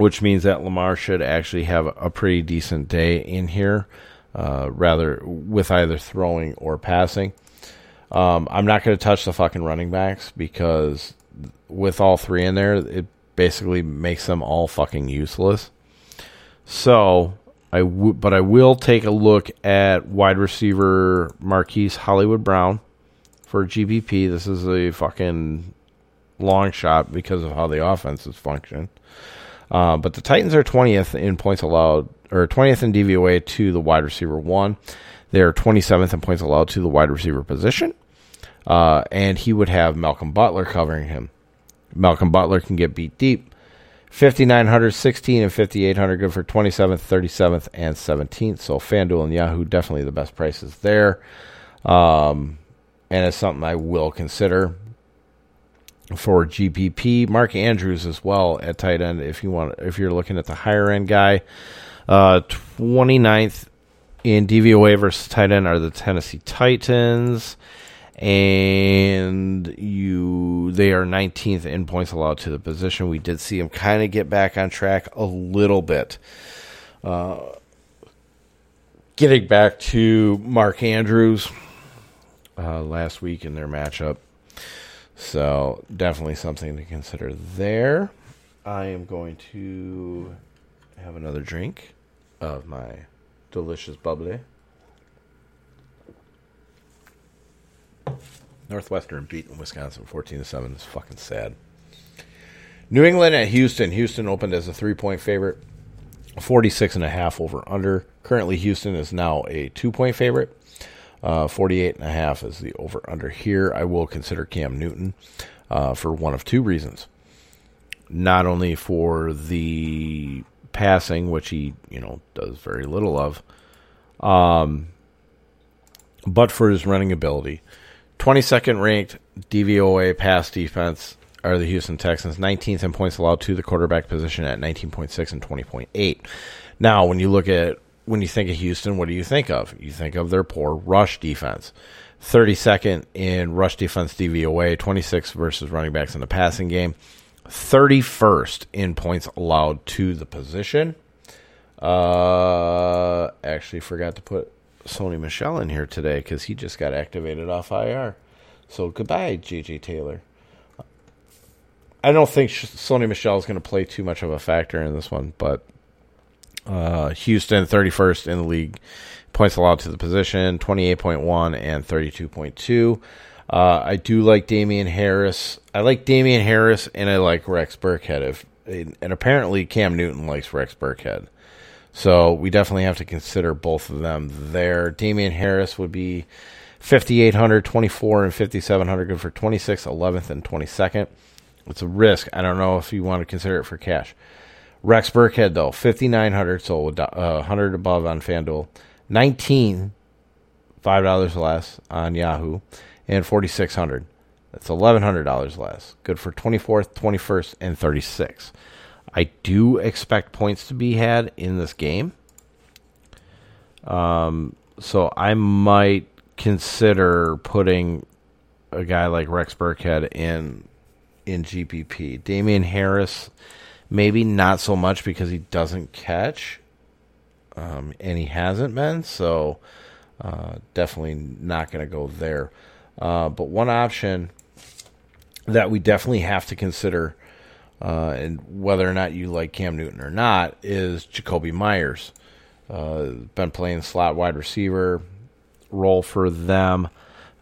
S1: which means that Lamar should actually have a pretty decent day in here uh, rather with either throwing or passing. Um, I'm not going to touch the fucking running backs because with all three in there, it basically makes them all fucking useless. So I w- but I will take a look at wide receiver Marquise Hollywood Brown for GPP. This is a fucking long shot because of how the offense is functioning. Uh, but the Titans are 20th in points allowed or 20th in DVOA to the wide receiver one. They're 27th in points allowed to the wide receiver position. Uh, and he would have Malcolm Butler covering him. Malcolm Butler can get beat deep. 5,900, 16, and 5,800 good for 27th, 37th, and 17th. So FanDuel and Yahoo definitely the best prices there. Um, and it's something I will consider for GPP. Mark Andrews as well at tight end if you want if you're looking at the higher end guy. Uh 29th in DVOA versus tight end are the Tennessee Titans and you they are 19th in points allowed to the position. We did see him kind of get back on track a little bit. Uh, getting back to Mark Andrews uh, last week in their matchup. So definitely something to consider there. I am going to have another drink of my delicious bubbly. Northwestern beating Wisconsin 14 to 7 is fucking sad. New England at Houston. Houston opened as a three point favorite, 46 and a half over under. Currently, Houston is now a two point favorite. Uh, 48 and a half is the over under here. I will consider Cam Newton uh, for one of two reasons. Not only for the passing, which he, you know, does very little of, um, but for his running ability. 22nd ranked DVOA pass defense are the Houston Texans, 19th in points allowed to the quarterback position at 19.6 and 20.8. Now, when you look at when you think of Houston, what do you think of? You think of their poor rush defense. 32nd in rush defense DVOA, 26 versus running backs in the passing game, 31st in points allowed to the position. Uh, actually, forgot to put Sony Michel in here today because he just got activated off IR. So goodbye, JJ Taylor. I don't think Sony Michel is going to play too much of a factor in this one, but uh, Houston, 31st in the league, points allowed to the position, 28.1 and 32.2. Uh, I do like Damien Harris. I like Damien Harris, and I like Rex Burkhead. If and apparently Cam Newton likes Rex Burkhead. So we definitely have to consider both of them there. Damien Harris would be 5,800, 24, and 5,700, good for 26th, 11th, and 22nd. It's a risk. I don't know if you want to consider it for cash. Rex Burkhead, though, 5,900, so uh, 100 above on FanDuel. 19, $5 less on Yahoo, and 4,600. That's $1,100 less. Good for 24th, 21st, and 36th. I do expect points to be had in this game. Um, so I might consider putting a guy like Rex Burkhead in in GPP. Damien Harris, maybe not so much because he doesn't catch, um, and he hasn't been. So uh, definitely not going to go there. Uh, but one option that we definitely have to consider uh, and whether or not you like Cam Newton or not, is Jakobi Meyers. Uh, been playing slot wide receiver role for them.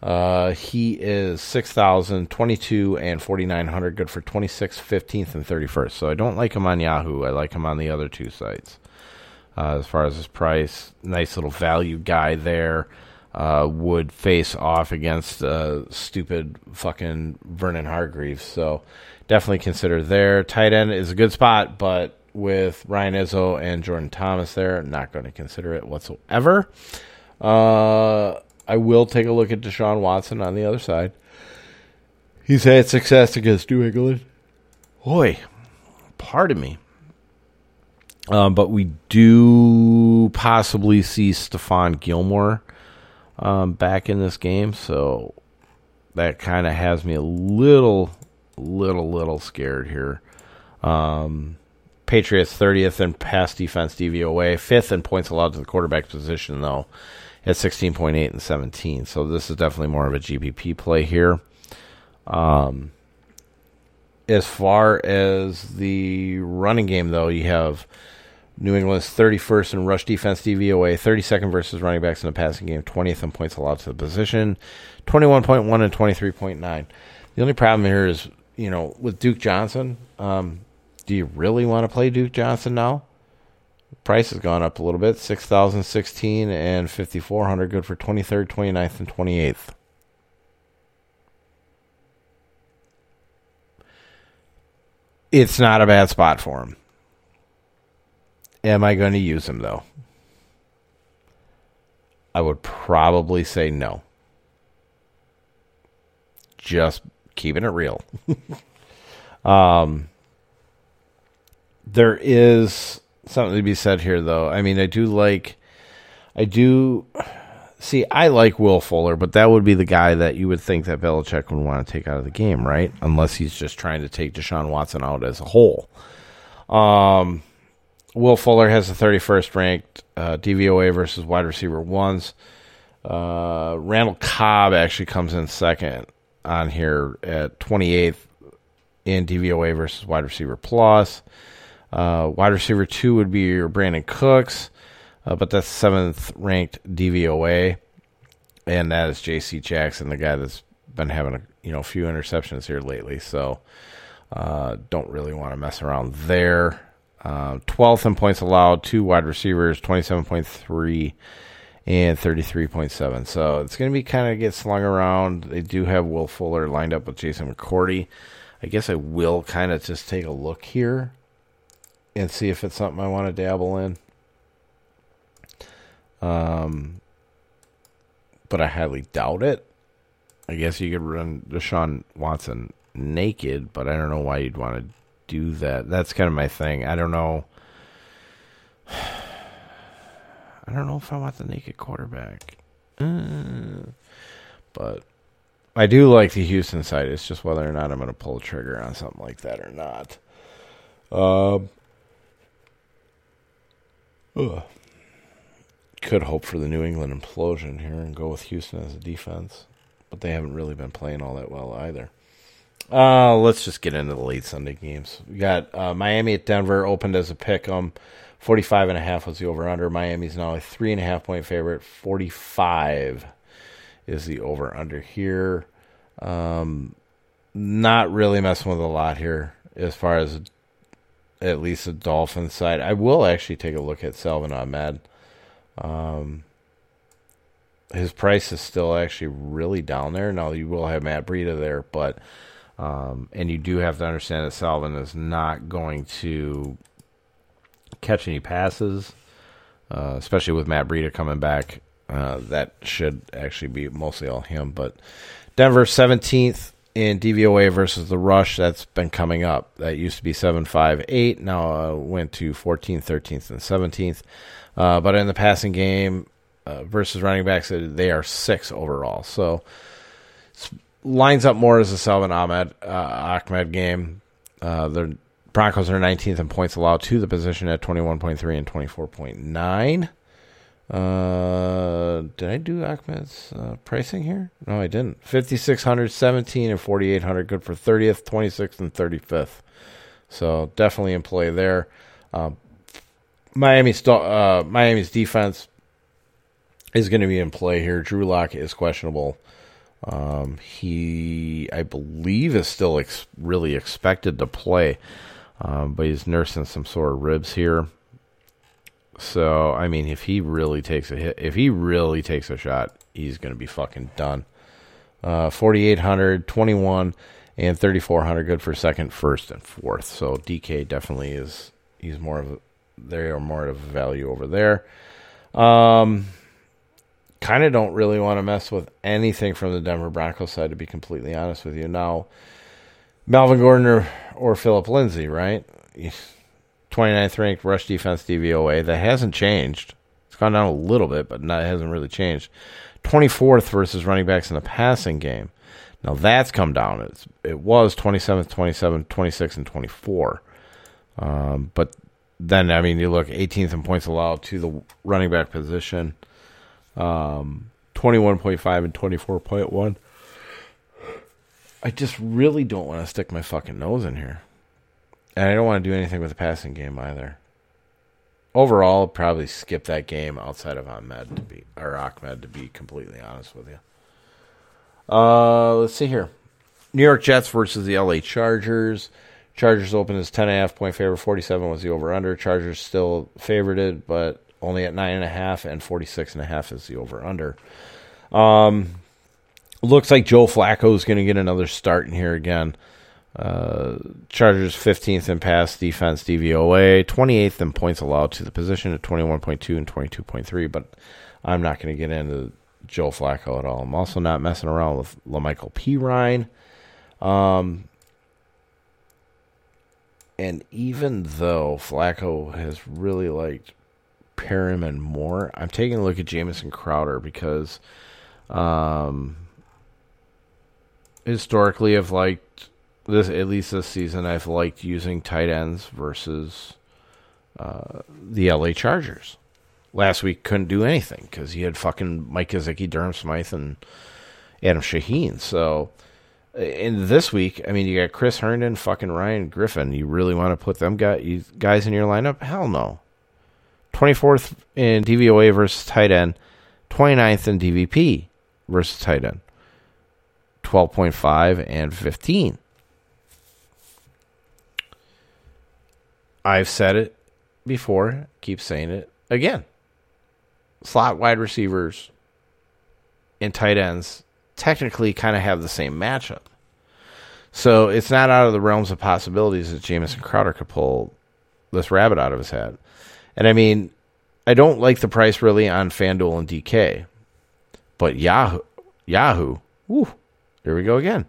S1: Uh, he is 6,000, 22, and 4,900, good for 26th, 15th, and 31st. So I don't like him on Yahoo. I like him on the other two sites. Uh, as far as his price, nice little value guy there. Uh, would face off against uh, stupid fucking Vernon Hargreaves. So definitely consider there. Tight end is a good spot, but with Ryan Izzo and Jordan Thomas there, not going to consider it whatsoever. Uh, I will take a look at Deshaun Watson on the other side. He's had success against New England. Boy, pardon me. Um, but we do possibly see Stephon Gilmore um, back in this game, so that kind of has me a little little, little scared here. Um, Patriots 30th in pass defense DVOA, fifth in points allowed to the quarterback position, though, at 16.8 and 17. So this is definitely more of a GPP play here. Um, as far as the running game, though, you have New England's 31st in rush defense DVOA, 32nd versus running backs in the passing game, 20th in points allowed to the position, 21.1 and 23.9. The only problem here is you know, with Duke Johnson, um, do you really want to play Duke Johnson now? Price has gone up a little bit, six thousand sixteen and fifty four hundred, good for twenty third, 29th, and twenty eighth. it's not a bad spot for him. Am I going to use him though? I would probably say no. Just keeping it real. um, there is something to be said here, though. I mean, I do like, I do see. I like Will Fuller, but that would be the guy that you would think that Belichick would want to take out of the game, right? Unless he's just trying to take Deshaun Watson out as a whole. Um, Will Fuller has the 31st ranked uh, DVOA versus wide receiver ones. Uh, Randall Cobb actually comes in second on here at 28th in DVOA versus wide receiver plus. Uh, wide receiver two would be your Brandin Cooks, uh, but that's seventh ranked DVOA, and that is J.C. Jackson, the guy that's been having a you know few interceptions here lately. So uh, don't really want to mess around there. Uh, twelfth in points allowed, two wide receivers, twenty seven point three and 33.7. So it's going to be kind of get slung around. They do have Will Fuller lined up with Jason McCourty. I guess I will kind of just take a look here and see if it's something I want to dabble in. Um, but I highly doubt it. I guess you could run Deshaun Watson naked, but I don't know why you'd want to do that. That's kind of my thing. I don't know. I don't know if I want the naked quarterback. Uh, but I do like the Houston side. It's just whether or not I'm going to pull the trigger on something like that or not. Um, uh, could hope for the New England implosion here and go with Houston as a defense, but they haven't really been playing all that well either. Uh, let's just get into the late Sunday games. We got uh, Miami at Denver opened as a pick 'em. 45 and a half was the over under. Miami's now a three and a half point favorite. 45 is the over under here. Um, not really messing with a lot here as far as at least the Dolphin side. I will actually take a look at Salvon Ahmed. Um, his price is still actually really down there. Now you will have Matt Breida there, but um, and you do have to understand that Salvon is not going to catch any passes, uh, especially with Matt Breida coming back. Uh, that should actually be mostly all him. But Denver 17th in DVOA versus the Rush. That's been coming up. That used to be 7 5 8. Now uh, went to 14th, 13th, and 17th. Uh, but in the passing game uh, versus running backs, uh, they are six overall. So it lines up more as a Salvon Ahmed, uh, Ahmed game. Uh, they're Broncos are 19th in points allowed to the position at 21.3 and 24.9. Uh, did I do Ahmed's uh, pricing here? No, I didn't. 5,600, 17, and 4,800. Good for 30th, 26th, and 35th. So definitely in play there. Um, Miami's, uh, Miami's defense is going to be in play here. Drew Lock is questionable. Um, he, I believe, is still ex- really expected to play. Um, but he's nursing some sore ribs here. So, I mean, if he really takes a hit, if he really takes a shot, he's going to be fucking done. Uh, 4,800, 21, and 3,400 good for second, first, and fourth. So DK definitely is, he's more of a, they are more of a value over there. Um, kind of don't really want to mess with anything from the Denver Broncos side, to be completely honest with you. Now, Melvin Gordon or, or Phillip Lindsay, right? 29th ranked rush defense DVOA. That hasn't changed. It's gone down a little bit, but not, it hasn't really changed. 24th versus running backs in the passing game. Now that's come down. It's, it was 27th, 27, 26, and 24. Um, but then, I mean, you look 18th in points allowed to the running back position, um, 21.5 and 24.1. I just really don't want to stick my fucking nose in here. And I don't want to do anything with the passing game either. Overall, probably skip that game outside of Ahmed to be or Ahmed to be completely honest with you. Uh, let's see here. New York Jets versus the LA Chargers. Chargers open as ten and a half point favorite. Forty seven was the over under. Chargers still favorited, but only at nine and a half, and forty six and a half is the over under. Um, looks like Joe Flacco is going to get another start in here again. Uh, Chargers 15th in pass defense DVOA, 28th in points allowed to the position at 21.2 and 22.3. But I'm not going to get into Joe Flacco at all. I'm also not messing around with LaMichael P. Ryan. Um, and even though Flacco has really liked Perriman more, I'm taking a look at Jamison Crowder because um, historically I've liked this at least this season I've liked using tight ends versus uh, the LA Chargers. Last week couldn't do anything because he had fucking Mike Gesicki, Durham Smythe, and Adam Shaheen. So in this week, I mean, you got Chris Herndon, fucking Ryan Griffin. You really want to put them guys in your lineup? Hell no. 24th in DVOA versus tight end, 29th in DVP versus tight end, 12.5 and 15. I've said it before, keep saying it again. Slot wide receivers and tight ends technically kind of have the same matchup. So it's not out of the realms of possibilities that Jamison Crowder could pull this rabbit out of his hat. And I mean, I don't like the price really on FanDuel and DK, but Yahoo, Yahoo, woo, here we go again.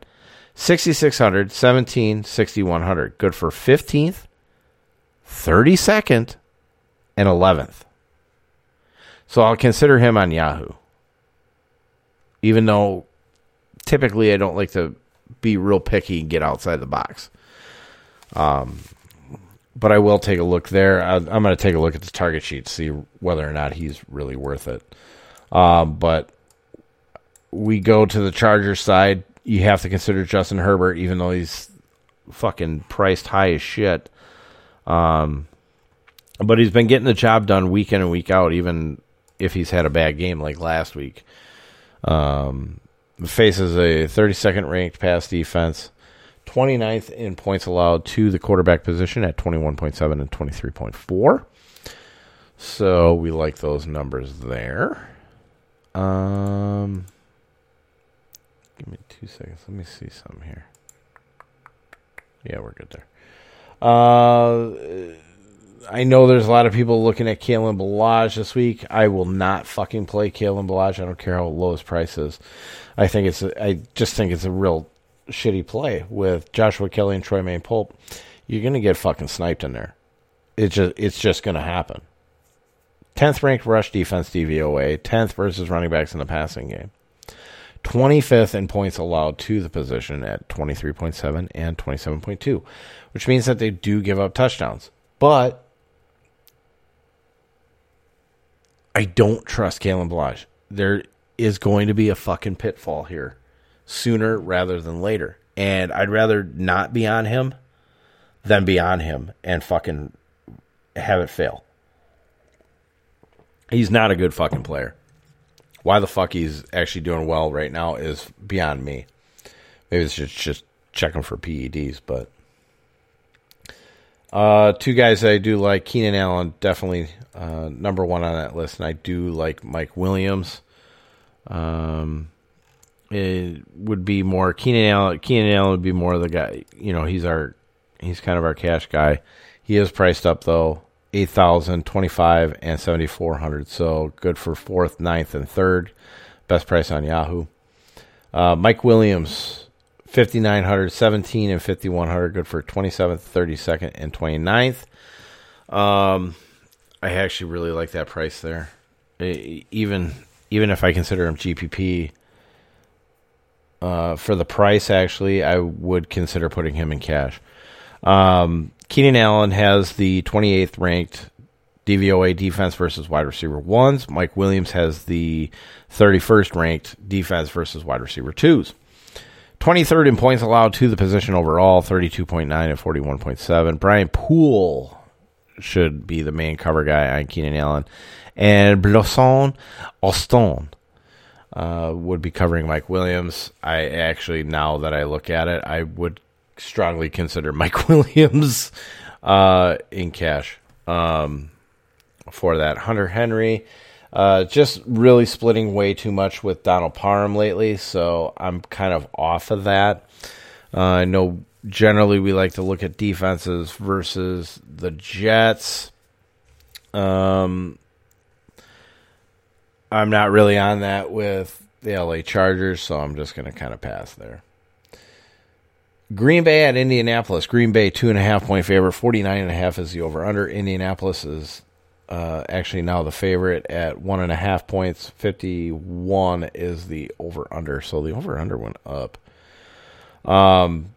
S1: 6,600, 17, 6,100. Good for 15th, 32nd, and 11th. So I'll consider him on Yahoo. Even though typically I don't like to be real picky and get outside the box. Um, but I will take a look there. I, am going to take a look at the target sheet see whether or not he's really worth it. Um, but we go to the Charger side. You have to consider Justin Herbert, even though he's fucking priced high as shit. Um, but he's been getting the job done week in and week out, even if he's had a bad game like last week. Um, faces a 32nd ranked pass defense, 29th in points allowed to the quarterback position at 21.7 and 23.4. So we like those numbers there. Um, give me two seconds. Let me see something here. Yeah, we're good there. Uh, I know there's a lot of people looking at Kalen Ballage this week. I will not fucking play Kalen Ballage. I don't care how low his price is. I think it's a, I just think it's a real shitty play with Joshua Kelly and Troymaine Pope. You're gonna get fucking sniped in there. It's just it's just gonna happen. Tenth ranked rush defense DVOA, tenth versus running backs in the passing game. 25th in points allowed to the position at 23.7 and 27.2, which means that they do give up touchdowns. But I don't trust Kalen Ballage. There is going to be a fucking pitfall here sooner rather than later. And I'd rather not be on him than be on him and fucking have it fail. He's not a good fucking player. Why the fuck he's actually doing well right now is beyond me. Maybe it's just, just checking for PEDs, but uh, two guys I do like Keenan Allen, definitely uh, number one on that list, and I do like Mike Williams. Um, it would be more Keenan Allen. Keenan Allen would be more of the guy. You know, he's our he's kind of our cash guy. He is priced up though, eight thousand, twenty five, and seventy four hundred. So good for fourth, ninth, and third. Best price on Yahoo. Uh, Mike Williams, 5900, 17, and 5100. Good for 27th, 32nd, and 29th. Um, I actually really like that price there. Even even if I consider him GPP, uh, for the price, actually, I would consider putting him in cash. Um, Keenan Allen has the 28th ranked DVOA defense versus wide receiver ones. Mike Williams has the 31st ranked defense versus wide receiver twos. 23rd in points allowed to the position overall, 32.9 and 41.7. Brian Poole should be the main cover guy on Keenan Allen and Blessuan Austin uh, would be covering Mike Williams. I actually, now that I look at it, I would strongly consider Mike Williams uh, in cash um, for that. Hunter Henry, uh, just really splitting way too much with Donald Parham lately, so I'm kind of off of that. Uh, I know generally we like to look at defenses versus the Jets. Um, I'm not really on that with the LA Chargers, so I'm just going to kind of pass there. Green Bay at Indianapolis. Green Bay two and a half point favorite. Forty nine and a half is the over under. Indianapolis is uh, actually now the favorite at one and a half points. Fifty one is the over under. So the over under went up. Um,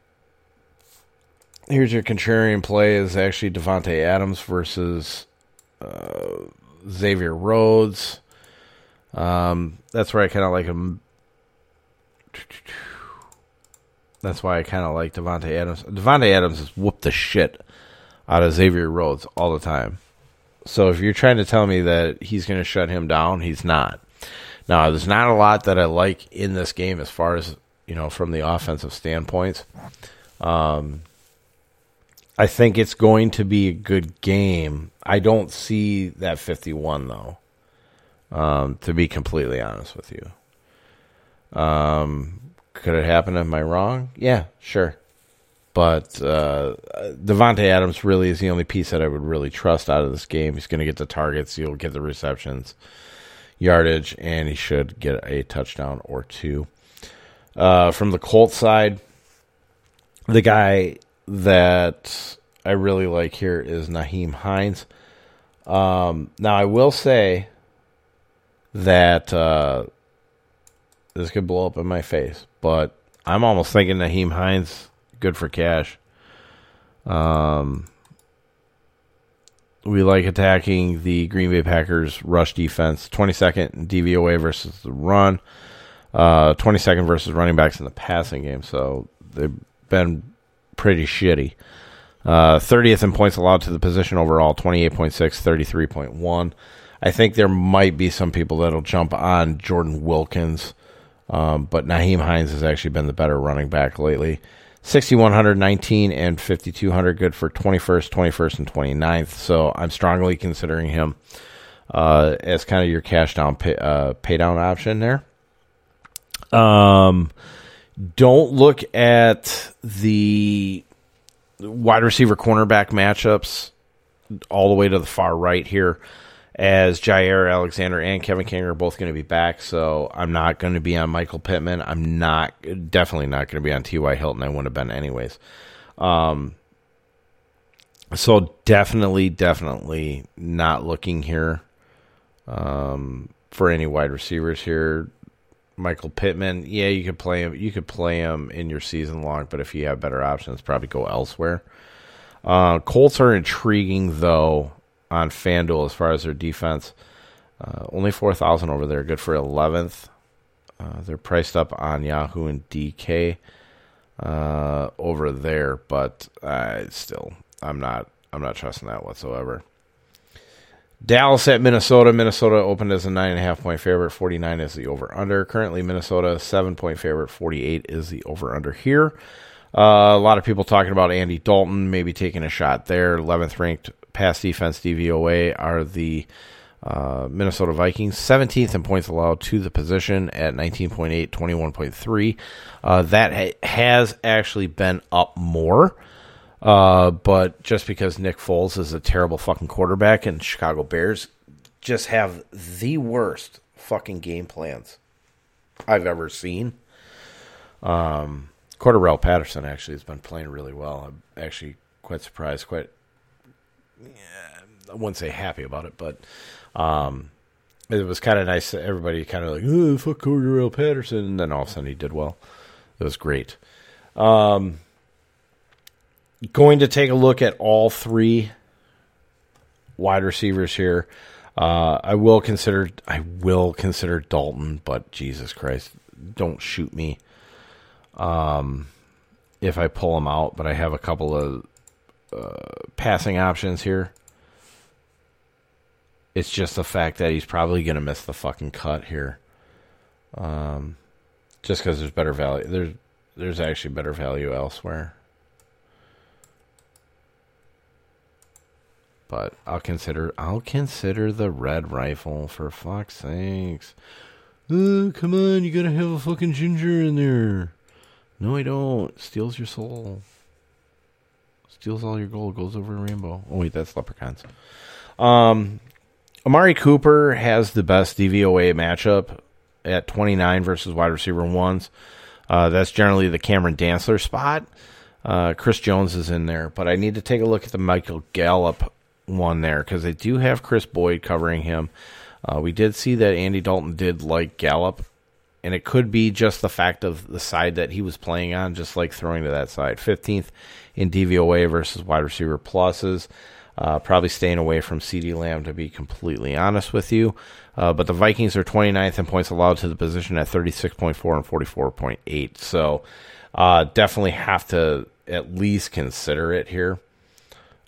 S1: here's your contrarian play is actually Davante Adams versus uh, Xavier Rhodes. Um, that's where I kind of like him. That's why I kind of like Davante Adams. Davante Adams has whooped the shit out of Xavier Rhodes all the time. So if you're trying to tell me that he's going to shut him down, he's not. Now, there's not a lot that I like in this game as far as you know from the offensive standpoints. Um, I think it's going to be a good game. I don't see that 51 though. Um, to be completely honest with you. Um, could it happen? Am I wrong? Yeah, sure. But uh, Davante Adams really is the only piece that I would really trust out of this game. He's going to get the targets, he'll get the receptions, yardage, and he should get a touchdown or two. Uh, from the Colts side, the guy that I really like here is Nyheim Hines. Um, now, I will say that uh, this could blow up in my face, but I'm almost thinking Nyheim Hines good for cash. Um, we like attacking the Green Bay Packers rush defense. 22nd DVOA versus the run. Uh, 22nd versus running backs in the passing game. So they've been pretty shitty. Uh, 30th in points allowed to the position overall, 28.6, 33.1. I think there might be some people that'll jump on Jordan Wilkins um, but Nyheim Hines has actually been the better running back lately. 6,119 and 5,200, good for 21st, 21st, and 29th. So I'm strongly considering him uh, as kind of your cash down pay, uh, pay down option there. Um, don't look at the wide receiver cornerback matchups all the way to the far right here as Jaire Alexander and Kevin King are both going to be back. So I'm not going to be on Michael Pittman. I'm not definitely not going to be on T.Y. Hilton. I wouldn't have been anyways. Um, so definitely, definitely not looking here um, for any wide receivers here. Michael Pittman, yeah, you could play him. You could play him in your season long, but if you have better options, probably go elsewhere. Uh, Colts are intriguing though on FanDuel as far as their defense. Uh, only 4,000 over there. Good for 11th. Uh, they're priced up on Yahoo and DK uh, over there, but still, I'm not. I'm not trusting that whatsoever. Dallas at Minnesota. Minnesota opened as a nine and a half point favorite. Forty nine is the over under. Currently, Minnesota seven point favorite. Forty eight is the over under here. Uh, a lot of people talking about Andy Dalton maybe taking a shot there. Eleventh ranked pass defense DVOA are the uh, Minnesota Vikings, 17th in points allowed to the position at 19.8, 21.3. Uh, that ha- has actually been up more. Uh, but just because Nick Foles is a terrible fucking quarterback and Chicago Bears just have the worst fucking game plans I've ever seen. Um, Patterson actually has been playing really well. I'm actually quite surprised, quite I wouldn't say happy about it, but um, it was kind of nice. Everybody kind of like, oh, fuck Cordarrelle Patterson. And then all of a sudden he did well. It was great. Um, going to take a look at all three wide receivers here. Uh, I will consider I will consider Dalton, but Jesus Christ, don't shoot me. Um, if I pull him out, but I have a couple of uh, passing options here. It's just the fact that he's probably going to miss the fucking cut here. Um, just because there's better value. There's there's actually better value elsewhere. But I'll consider I'll consider the red rifle for fuck's sakes. Oh, come on, you gotta have a fucking ginger in there. No, I don't. Steals your soul. Steals all your gold, goes over rainbow. Oh wait, that's leprechauns. Um, Amari Cooper has the best DVOA matchup at 29 versus wide receiver ones. Uh, that's generally the Cameron Dantzler spot. Uh, Chris Jones is in there, but I need to take a look at the Michael Gallup one there because they do have Chris Boyd covering him. Uh, we did see that Andy Dalton did like Gallup, and it could be just the fact of the side that he was playing on, just like throwing to that side. 15th in DVOA versus wide receiver pluses. Uh, probably staying away from CeeDee Lamb, to be completely honest with you. Uh, but the Vikings are 29th in points allowed to the position at 36.4 and 44.8. So uh, definitely have to at least consider it here.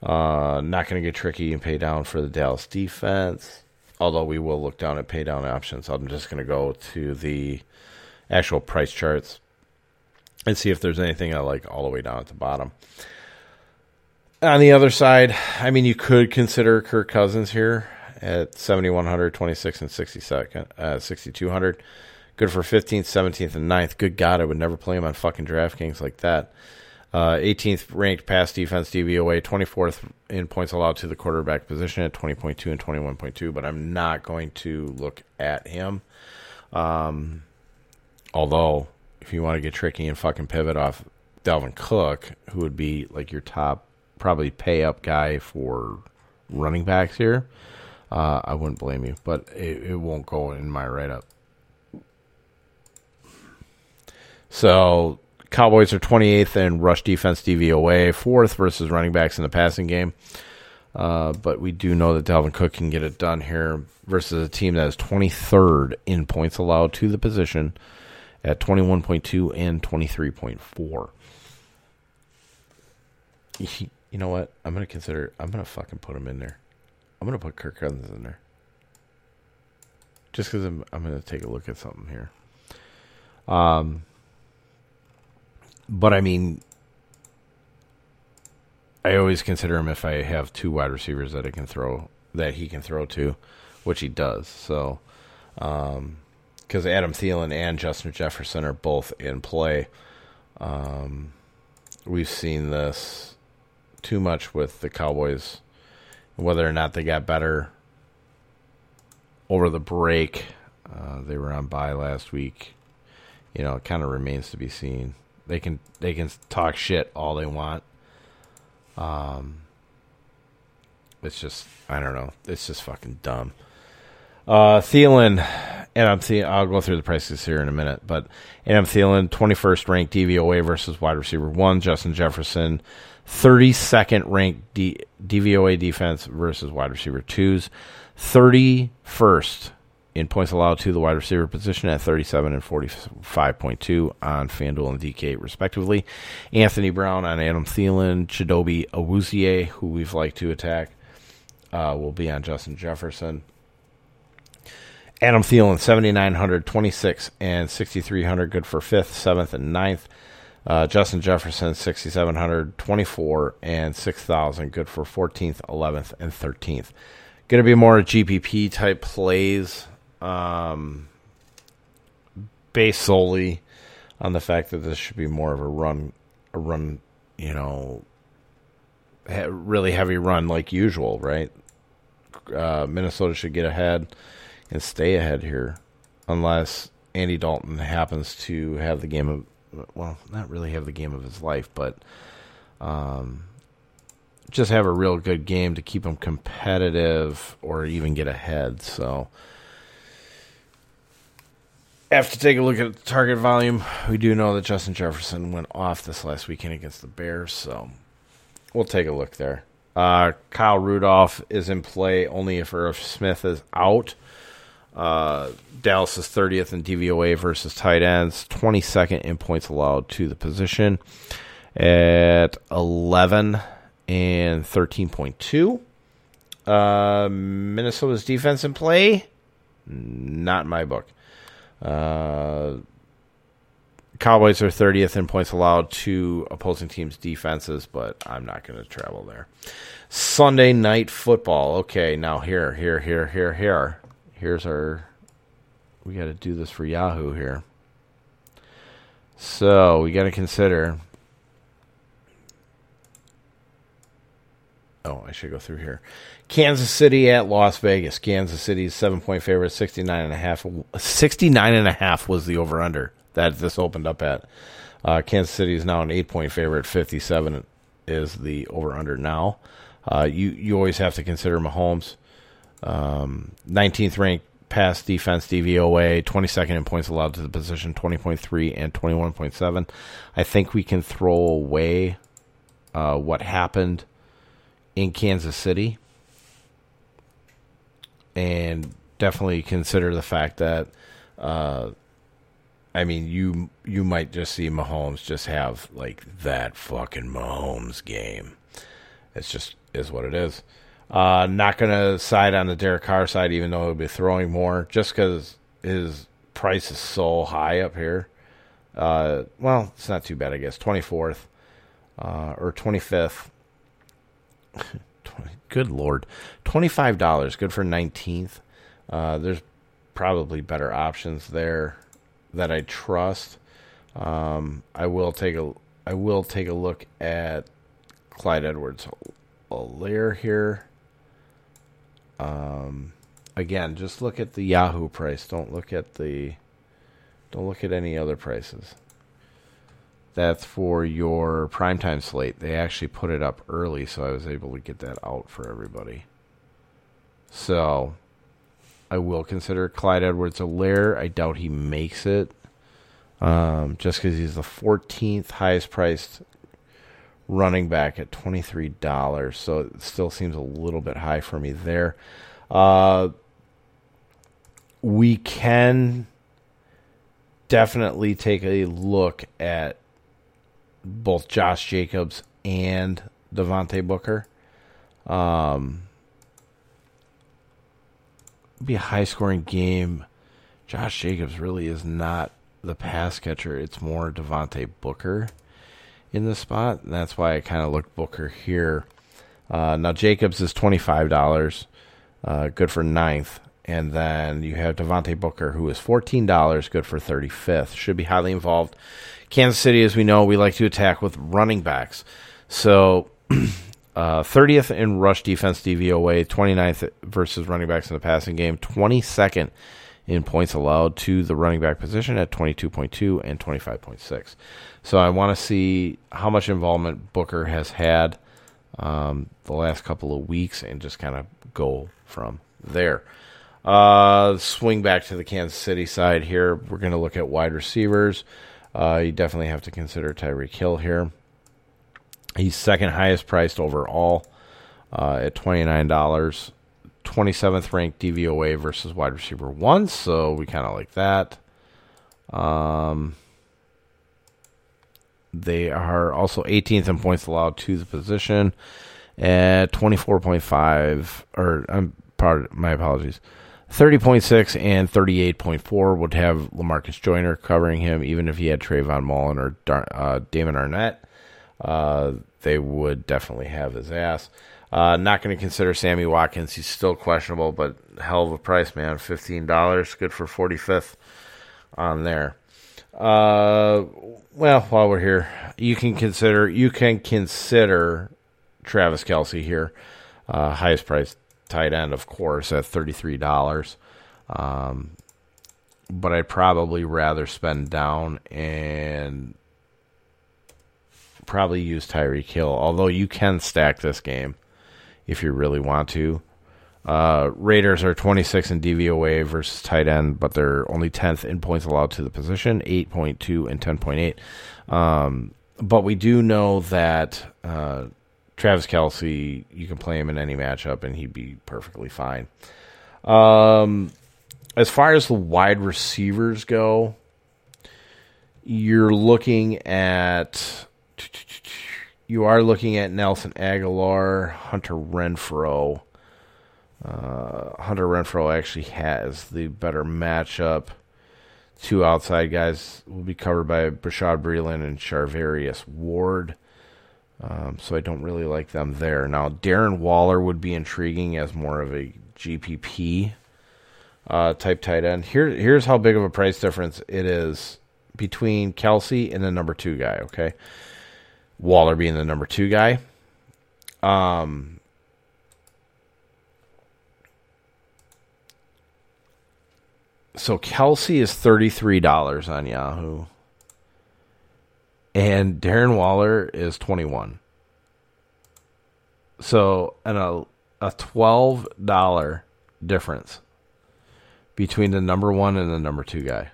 S1: Uh, not going to get tricky and pay down for the Dallas defense, although we will look down at pay down options. I'm just going to go to the actual price charts and see if there's anything I like all the way down at the bottom. On the other side, I mean, you could consider Kirk Cousins here at 7,100, 26, and 62nd, uh, 6,200. Good for 15th, 17th, and 9th. Good God, I would never play him on fucking DraftKings like that. Uh, 18th ranked pass defense DVOA, 24th in points allowed to the quarterback position at 20.2 and 21.2, but I'm not going to look at him. Um, although, if you want to get tricky and fucking pivot off Dalvin Cook, who would be like your top probably pay up guy for running backs here, uh, I wouldn't blame you, but it, it won't go in my write up. So Cowboys are 28th in rush defense DVOA, fourth versus running backs in the passing game. Uh, but we do know that Dalvin Cook can get it done here versus a team that is 23rd in points allowed to the position at 21.2 and 23.4. You know what? I'm going to consider, I'm going to fucking put him in there. I'm going to put Kirk Cousins in there. Just because I'm, I'm going to take a look at something here. Um, but I mean, I always consider him if I have two wide receivers that I can throw that he can throw to, which he does. So, because Adam Thielen and Justin Jefferson are both in play, um, we've seen this too much with the Cowboys. Whether or not they got better over the break, uh, they were on bye last week. You know, it kind of remains to be seen. They can they can talk shit all they want. Um, it's just I don't know. It's just fucking dumb. Uh, Thielen, and I'm Thielen, I'll go through the prices here in a minute, but Adam Thielen, 21st ranked DVOA versus wide receiver one, Justin Jefferson, 32nd ranked D, DVOA defense versus wide receiver twos, 31st in points allowed to the wide receiver position at 37 and 45.2 on FanDuel and DK, respectively. Anthony Brown on Adam Thielen, Chidobe Awuzie, who we've liked to attack, uh, will be on Justin Jefferson. Adam Thielen, 7,900, 26, and 6,300, good for 5th, 7th, and ninth. Uh, Justin Jefferson, 6,700, 24, and 6,000, good for 14th, 11th, and 13th. Going to be more GPP type plays um, based solely on the fact that this should be more of a run, a run, you know, really heavy run like usual, right? Uh, Minnesota should get ahead and stay ahead here, unless Andy Dalton happens to have the game of, well, not really have the game of his life, but um, just have a real good game to keep him competitive or even get ahead. So to take a look at the target volume. We do know that Justin Jefferson went off this last weekend against the Bears, so we'll take a look there. Uh, Kyle Rudolph is in play only if Irv Smith is out. Uh, Dallas is 30th in DVOA versus tight ends, 22nd in points allowed to the position at 11 and 13.2. Uh, Minnesota's defense in play, not in my book. Uh, Cowboys are 30th in points allowed to opposing teams' defenses, but I'm not going to travel there. Sunday night football. Okay, now here, here, here, here, here. Here's our. We got to do this for Yahoo here. So we got to consider Oh, I should go through here. Kansas City at Las Vegas. Kansas City's seven point favorite, 69 and a half. 69 and a half was the over under that this opened up at. Uh, Kansas City is now an eight point favorite. 57 is the over under now. Uh, you, you always have to consider Mahomes. Um, 19th ranked pass defense DVOA, 22nd in points allowed to the position, 20.3 and 21.7. I think we can throw away uh, what happened in Kansas City and definitely consider the fact that uh, I mean you you might just see Mahomes just have like that fucking Mahomes game. It's just is what it is. Uh, not gonna side on the Derek Carr side, even though he'll be throwing more, just because his price is so high up here. Uh, well, it's not too bad, I guess. Twenty fourth uh, or twenty fifth. good lord, twenty five dollars, good for nineteenth. Uh, there's probably better options there that I trust. Um, I will take a I will take a look at Clyde Edwards Helaire here. Um, again, just look at the Yahoo price. Don't look at the don't look at any other prices. That's for your primetime slate. They actually put it up early, so I was able to get that out for everybody. So I will consider Clyde Edwards Helaire. I doubt he makes it. Um, just because he's the 14th highest priced running back at $23. So it still seems a little bit high for me there. Uh, we can definitely take a look at both Josh Jacobs and Devontae Booker. Um, be a high scoring game. Josh Jacobs really is not the pass catcher. It's more Devontae Booker in the spot. And that's why I kind of looked Booker here. Uh, now Jacobs is twenty five dollars, uh, good for ninth, and then you have Devontae Booker who is fourteen dollars, good for thirty fifth. Should be highly involved. Kansas City, as we know, we like to attack with running backs. So. Uh, 30th in rush defense DVOA, 29th versus running backs in the passing game, 22nd in points allowed to the running back position at 22.2 and 25.6. So I want to see how much involvement Booker has had um, the last couple of weeks and just kind of go from there. Uh, swing back to the Kansas City side here. We're going to look at wide receivers. Uh, you definitely have to consider Tyreek Hill here. He's second highest priced overall uh, at $29. 27th ranked DVOA versus wide receiver one, so we kind of like that. Um, they are also 18th in points allowed to the position at 24.5, or I'm part. My apologies. 30.6 and 38.4 would have Lamarcus Joyner covering him, even if he had Trayvon Mullen or Dar- uh, Damon Arnette. Uh, they would definitely have his ass. Uh, not going to consider Sammy Watkins. He's still questionable, but hell of a price, man. Fifteen dollars, good for forty fifth on there. Uh, well, while we're here, you can consider you can consider Travis Kelce here, uh, highest price tight end, of course, at thirty three dollars. Um, but I'd probably rather spend down and probably use Tyreek Hill. Although you can stack this game if you really want to. Uh, Raiders are 26 in DVOA versus tight end, but they're only 10th in points allowed to the position, 8.2 and 10.8. Um, but we do know that uh, Travis Kelce, you can play him in any matchup and he'd be perfectly fine. Um, as far as the wide receivers go, you're looking at you are looking at Nelson Agholor, Hunter Renfrow. Uh, Hunter Renfrow actually has the better matchup. Two outside guys will be covered by Bashaud Breeland and Charvarius Ward. Um, so I don't really like them there. Now, Darren Waller would be intriguing as more of a GPP uh, type tight end. Here, here's how big of a price difference it is between Kelce and the number two guy, okay? Waller being the number two guy. Um, so Kelce is $33 on Yahoo. And Darren Waller is 21. So, and a, a $12 difference between the number one and the number two guy.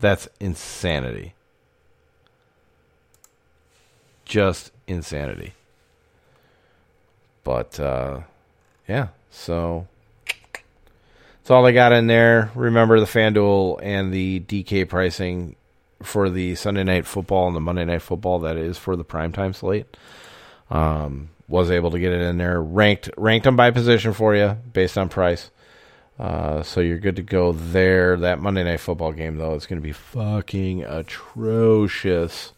S1: That's insanity. Just insanity. But uh, yeah, so that's all I got in there. Remember the FanDuel and the DK pricing for the Sunday night football and the Monday night football that is for the primetime slate. Um, was able to get it in there, ranked ranked them by position for you based on price. Uh, so you're good to go there. That Monday night football game though is going to be fucking atrocious.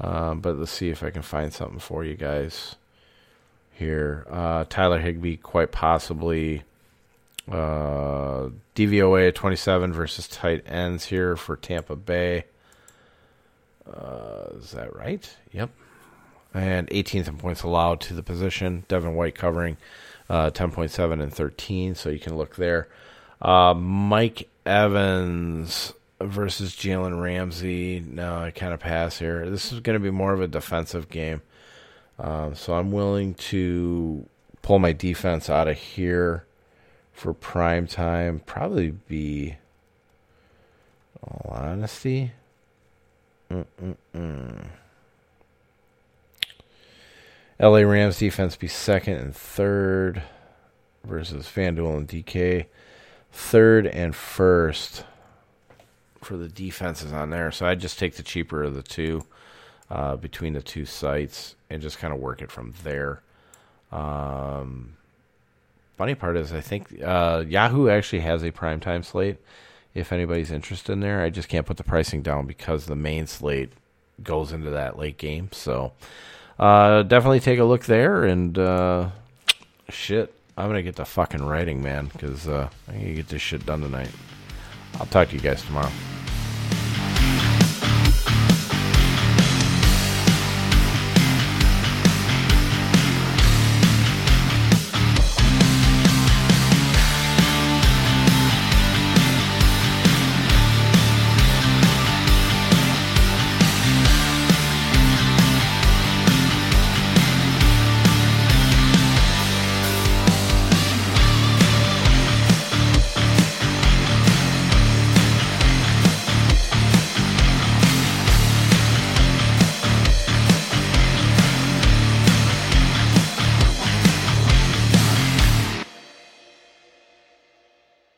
S1: Uh, but let's see if I can find something for you guys here. Uh, Tyler Higbee, quite possibly. Uh, DVOA 27 versus tight ends here for Tampa Bay. Uh, is that right? Yep. And 18th in points allowed to the position. Devin White covering uh, 10.7 and 13, so you can look there. Mike Evans versus Jalen Ramsey. No, I kind of pass here. This is going to be more of a defensive game. Um, so I'm willing to pull my defense out of here for prime time. Probably be, all honesty. Mm-mm-mm. LA Rams defense be second and third versus FanDuel and DK. Third and first for the defenses on there. So I'd just take the cheaper of the two uh, between the two sites and just kind of work it from there. Um, funny part is, I think uh, Yahoo actually has a primetime slate. If anybody's interested in there, I just can't put the pricing down because the main slate goes into that late game. So uh, definitely take a look there. And uh, shit, I'm gonna get the fucking writing, man, because uh, I need to get this shit done tonight. I'll talk to you guys tomorrow.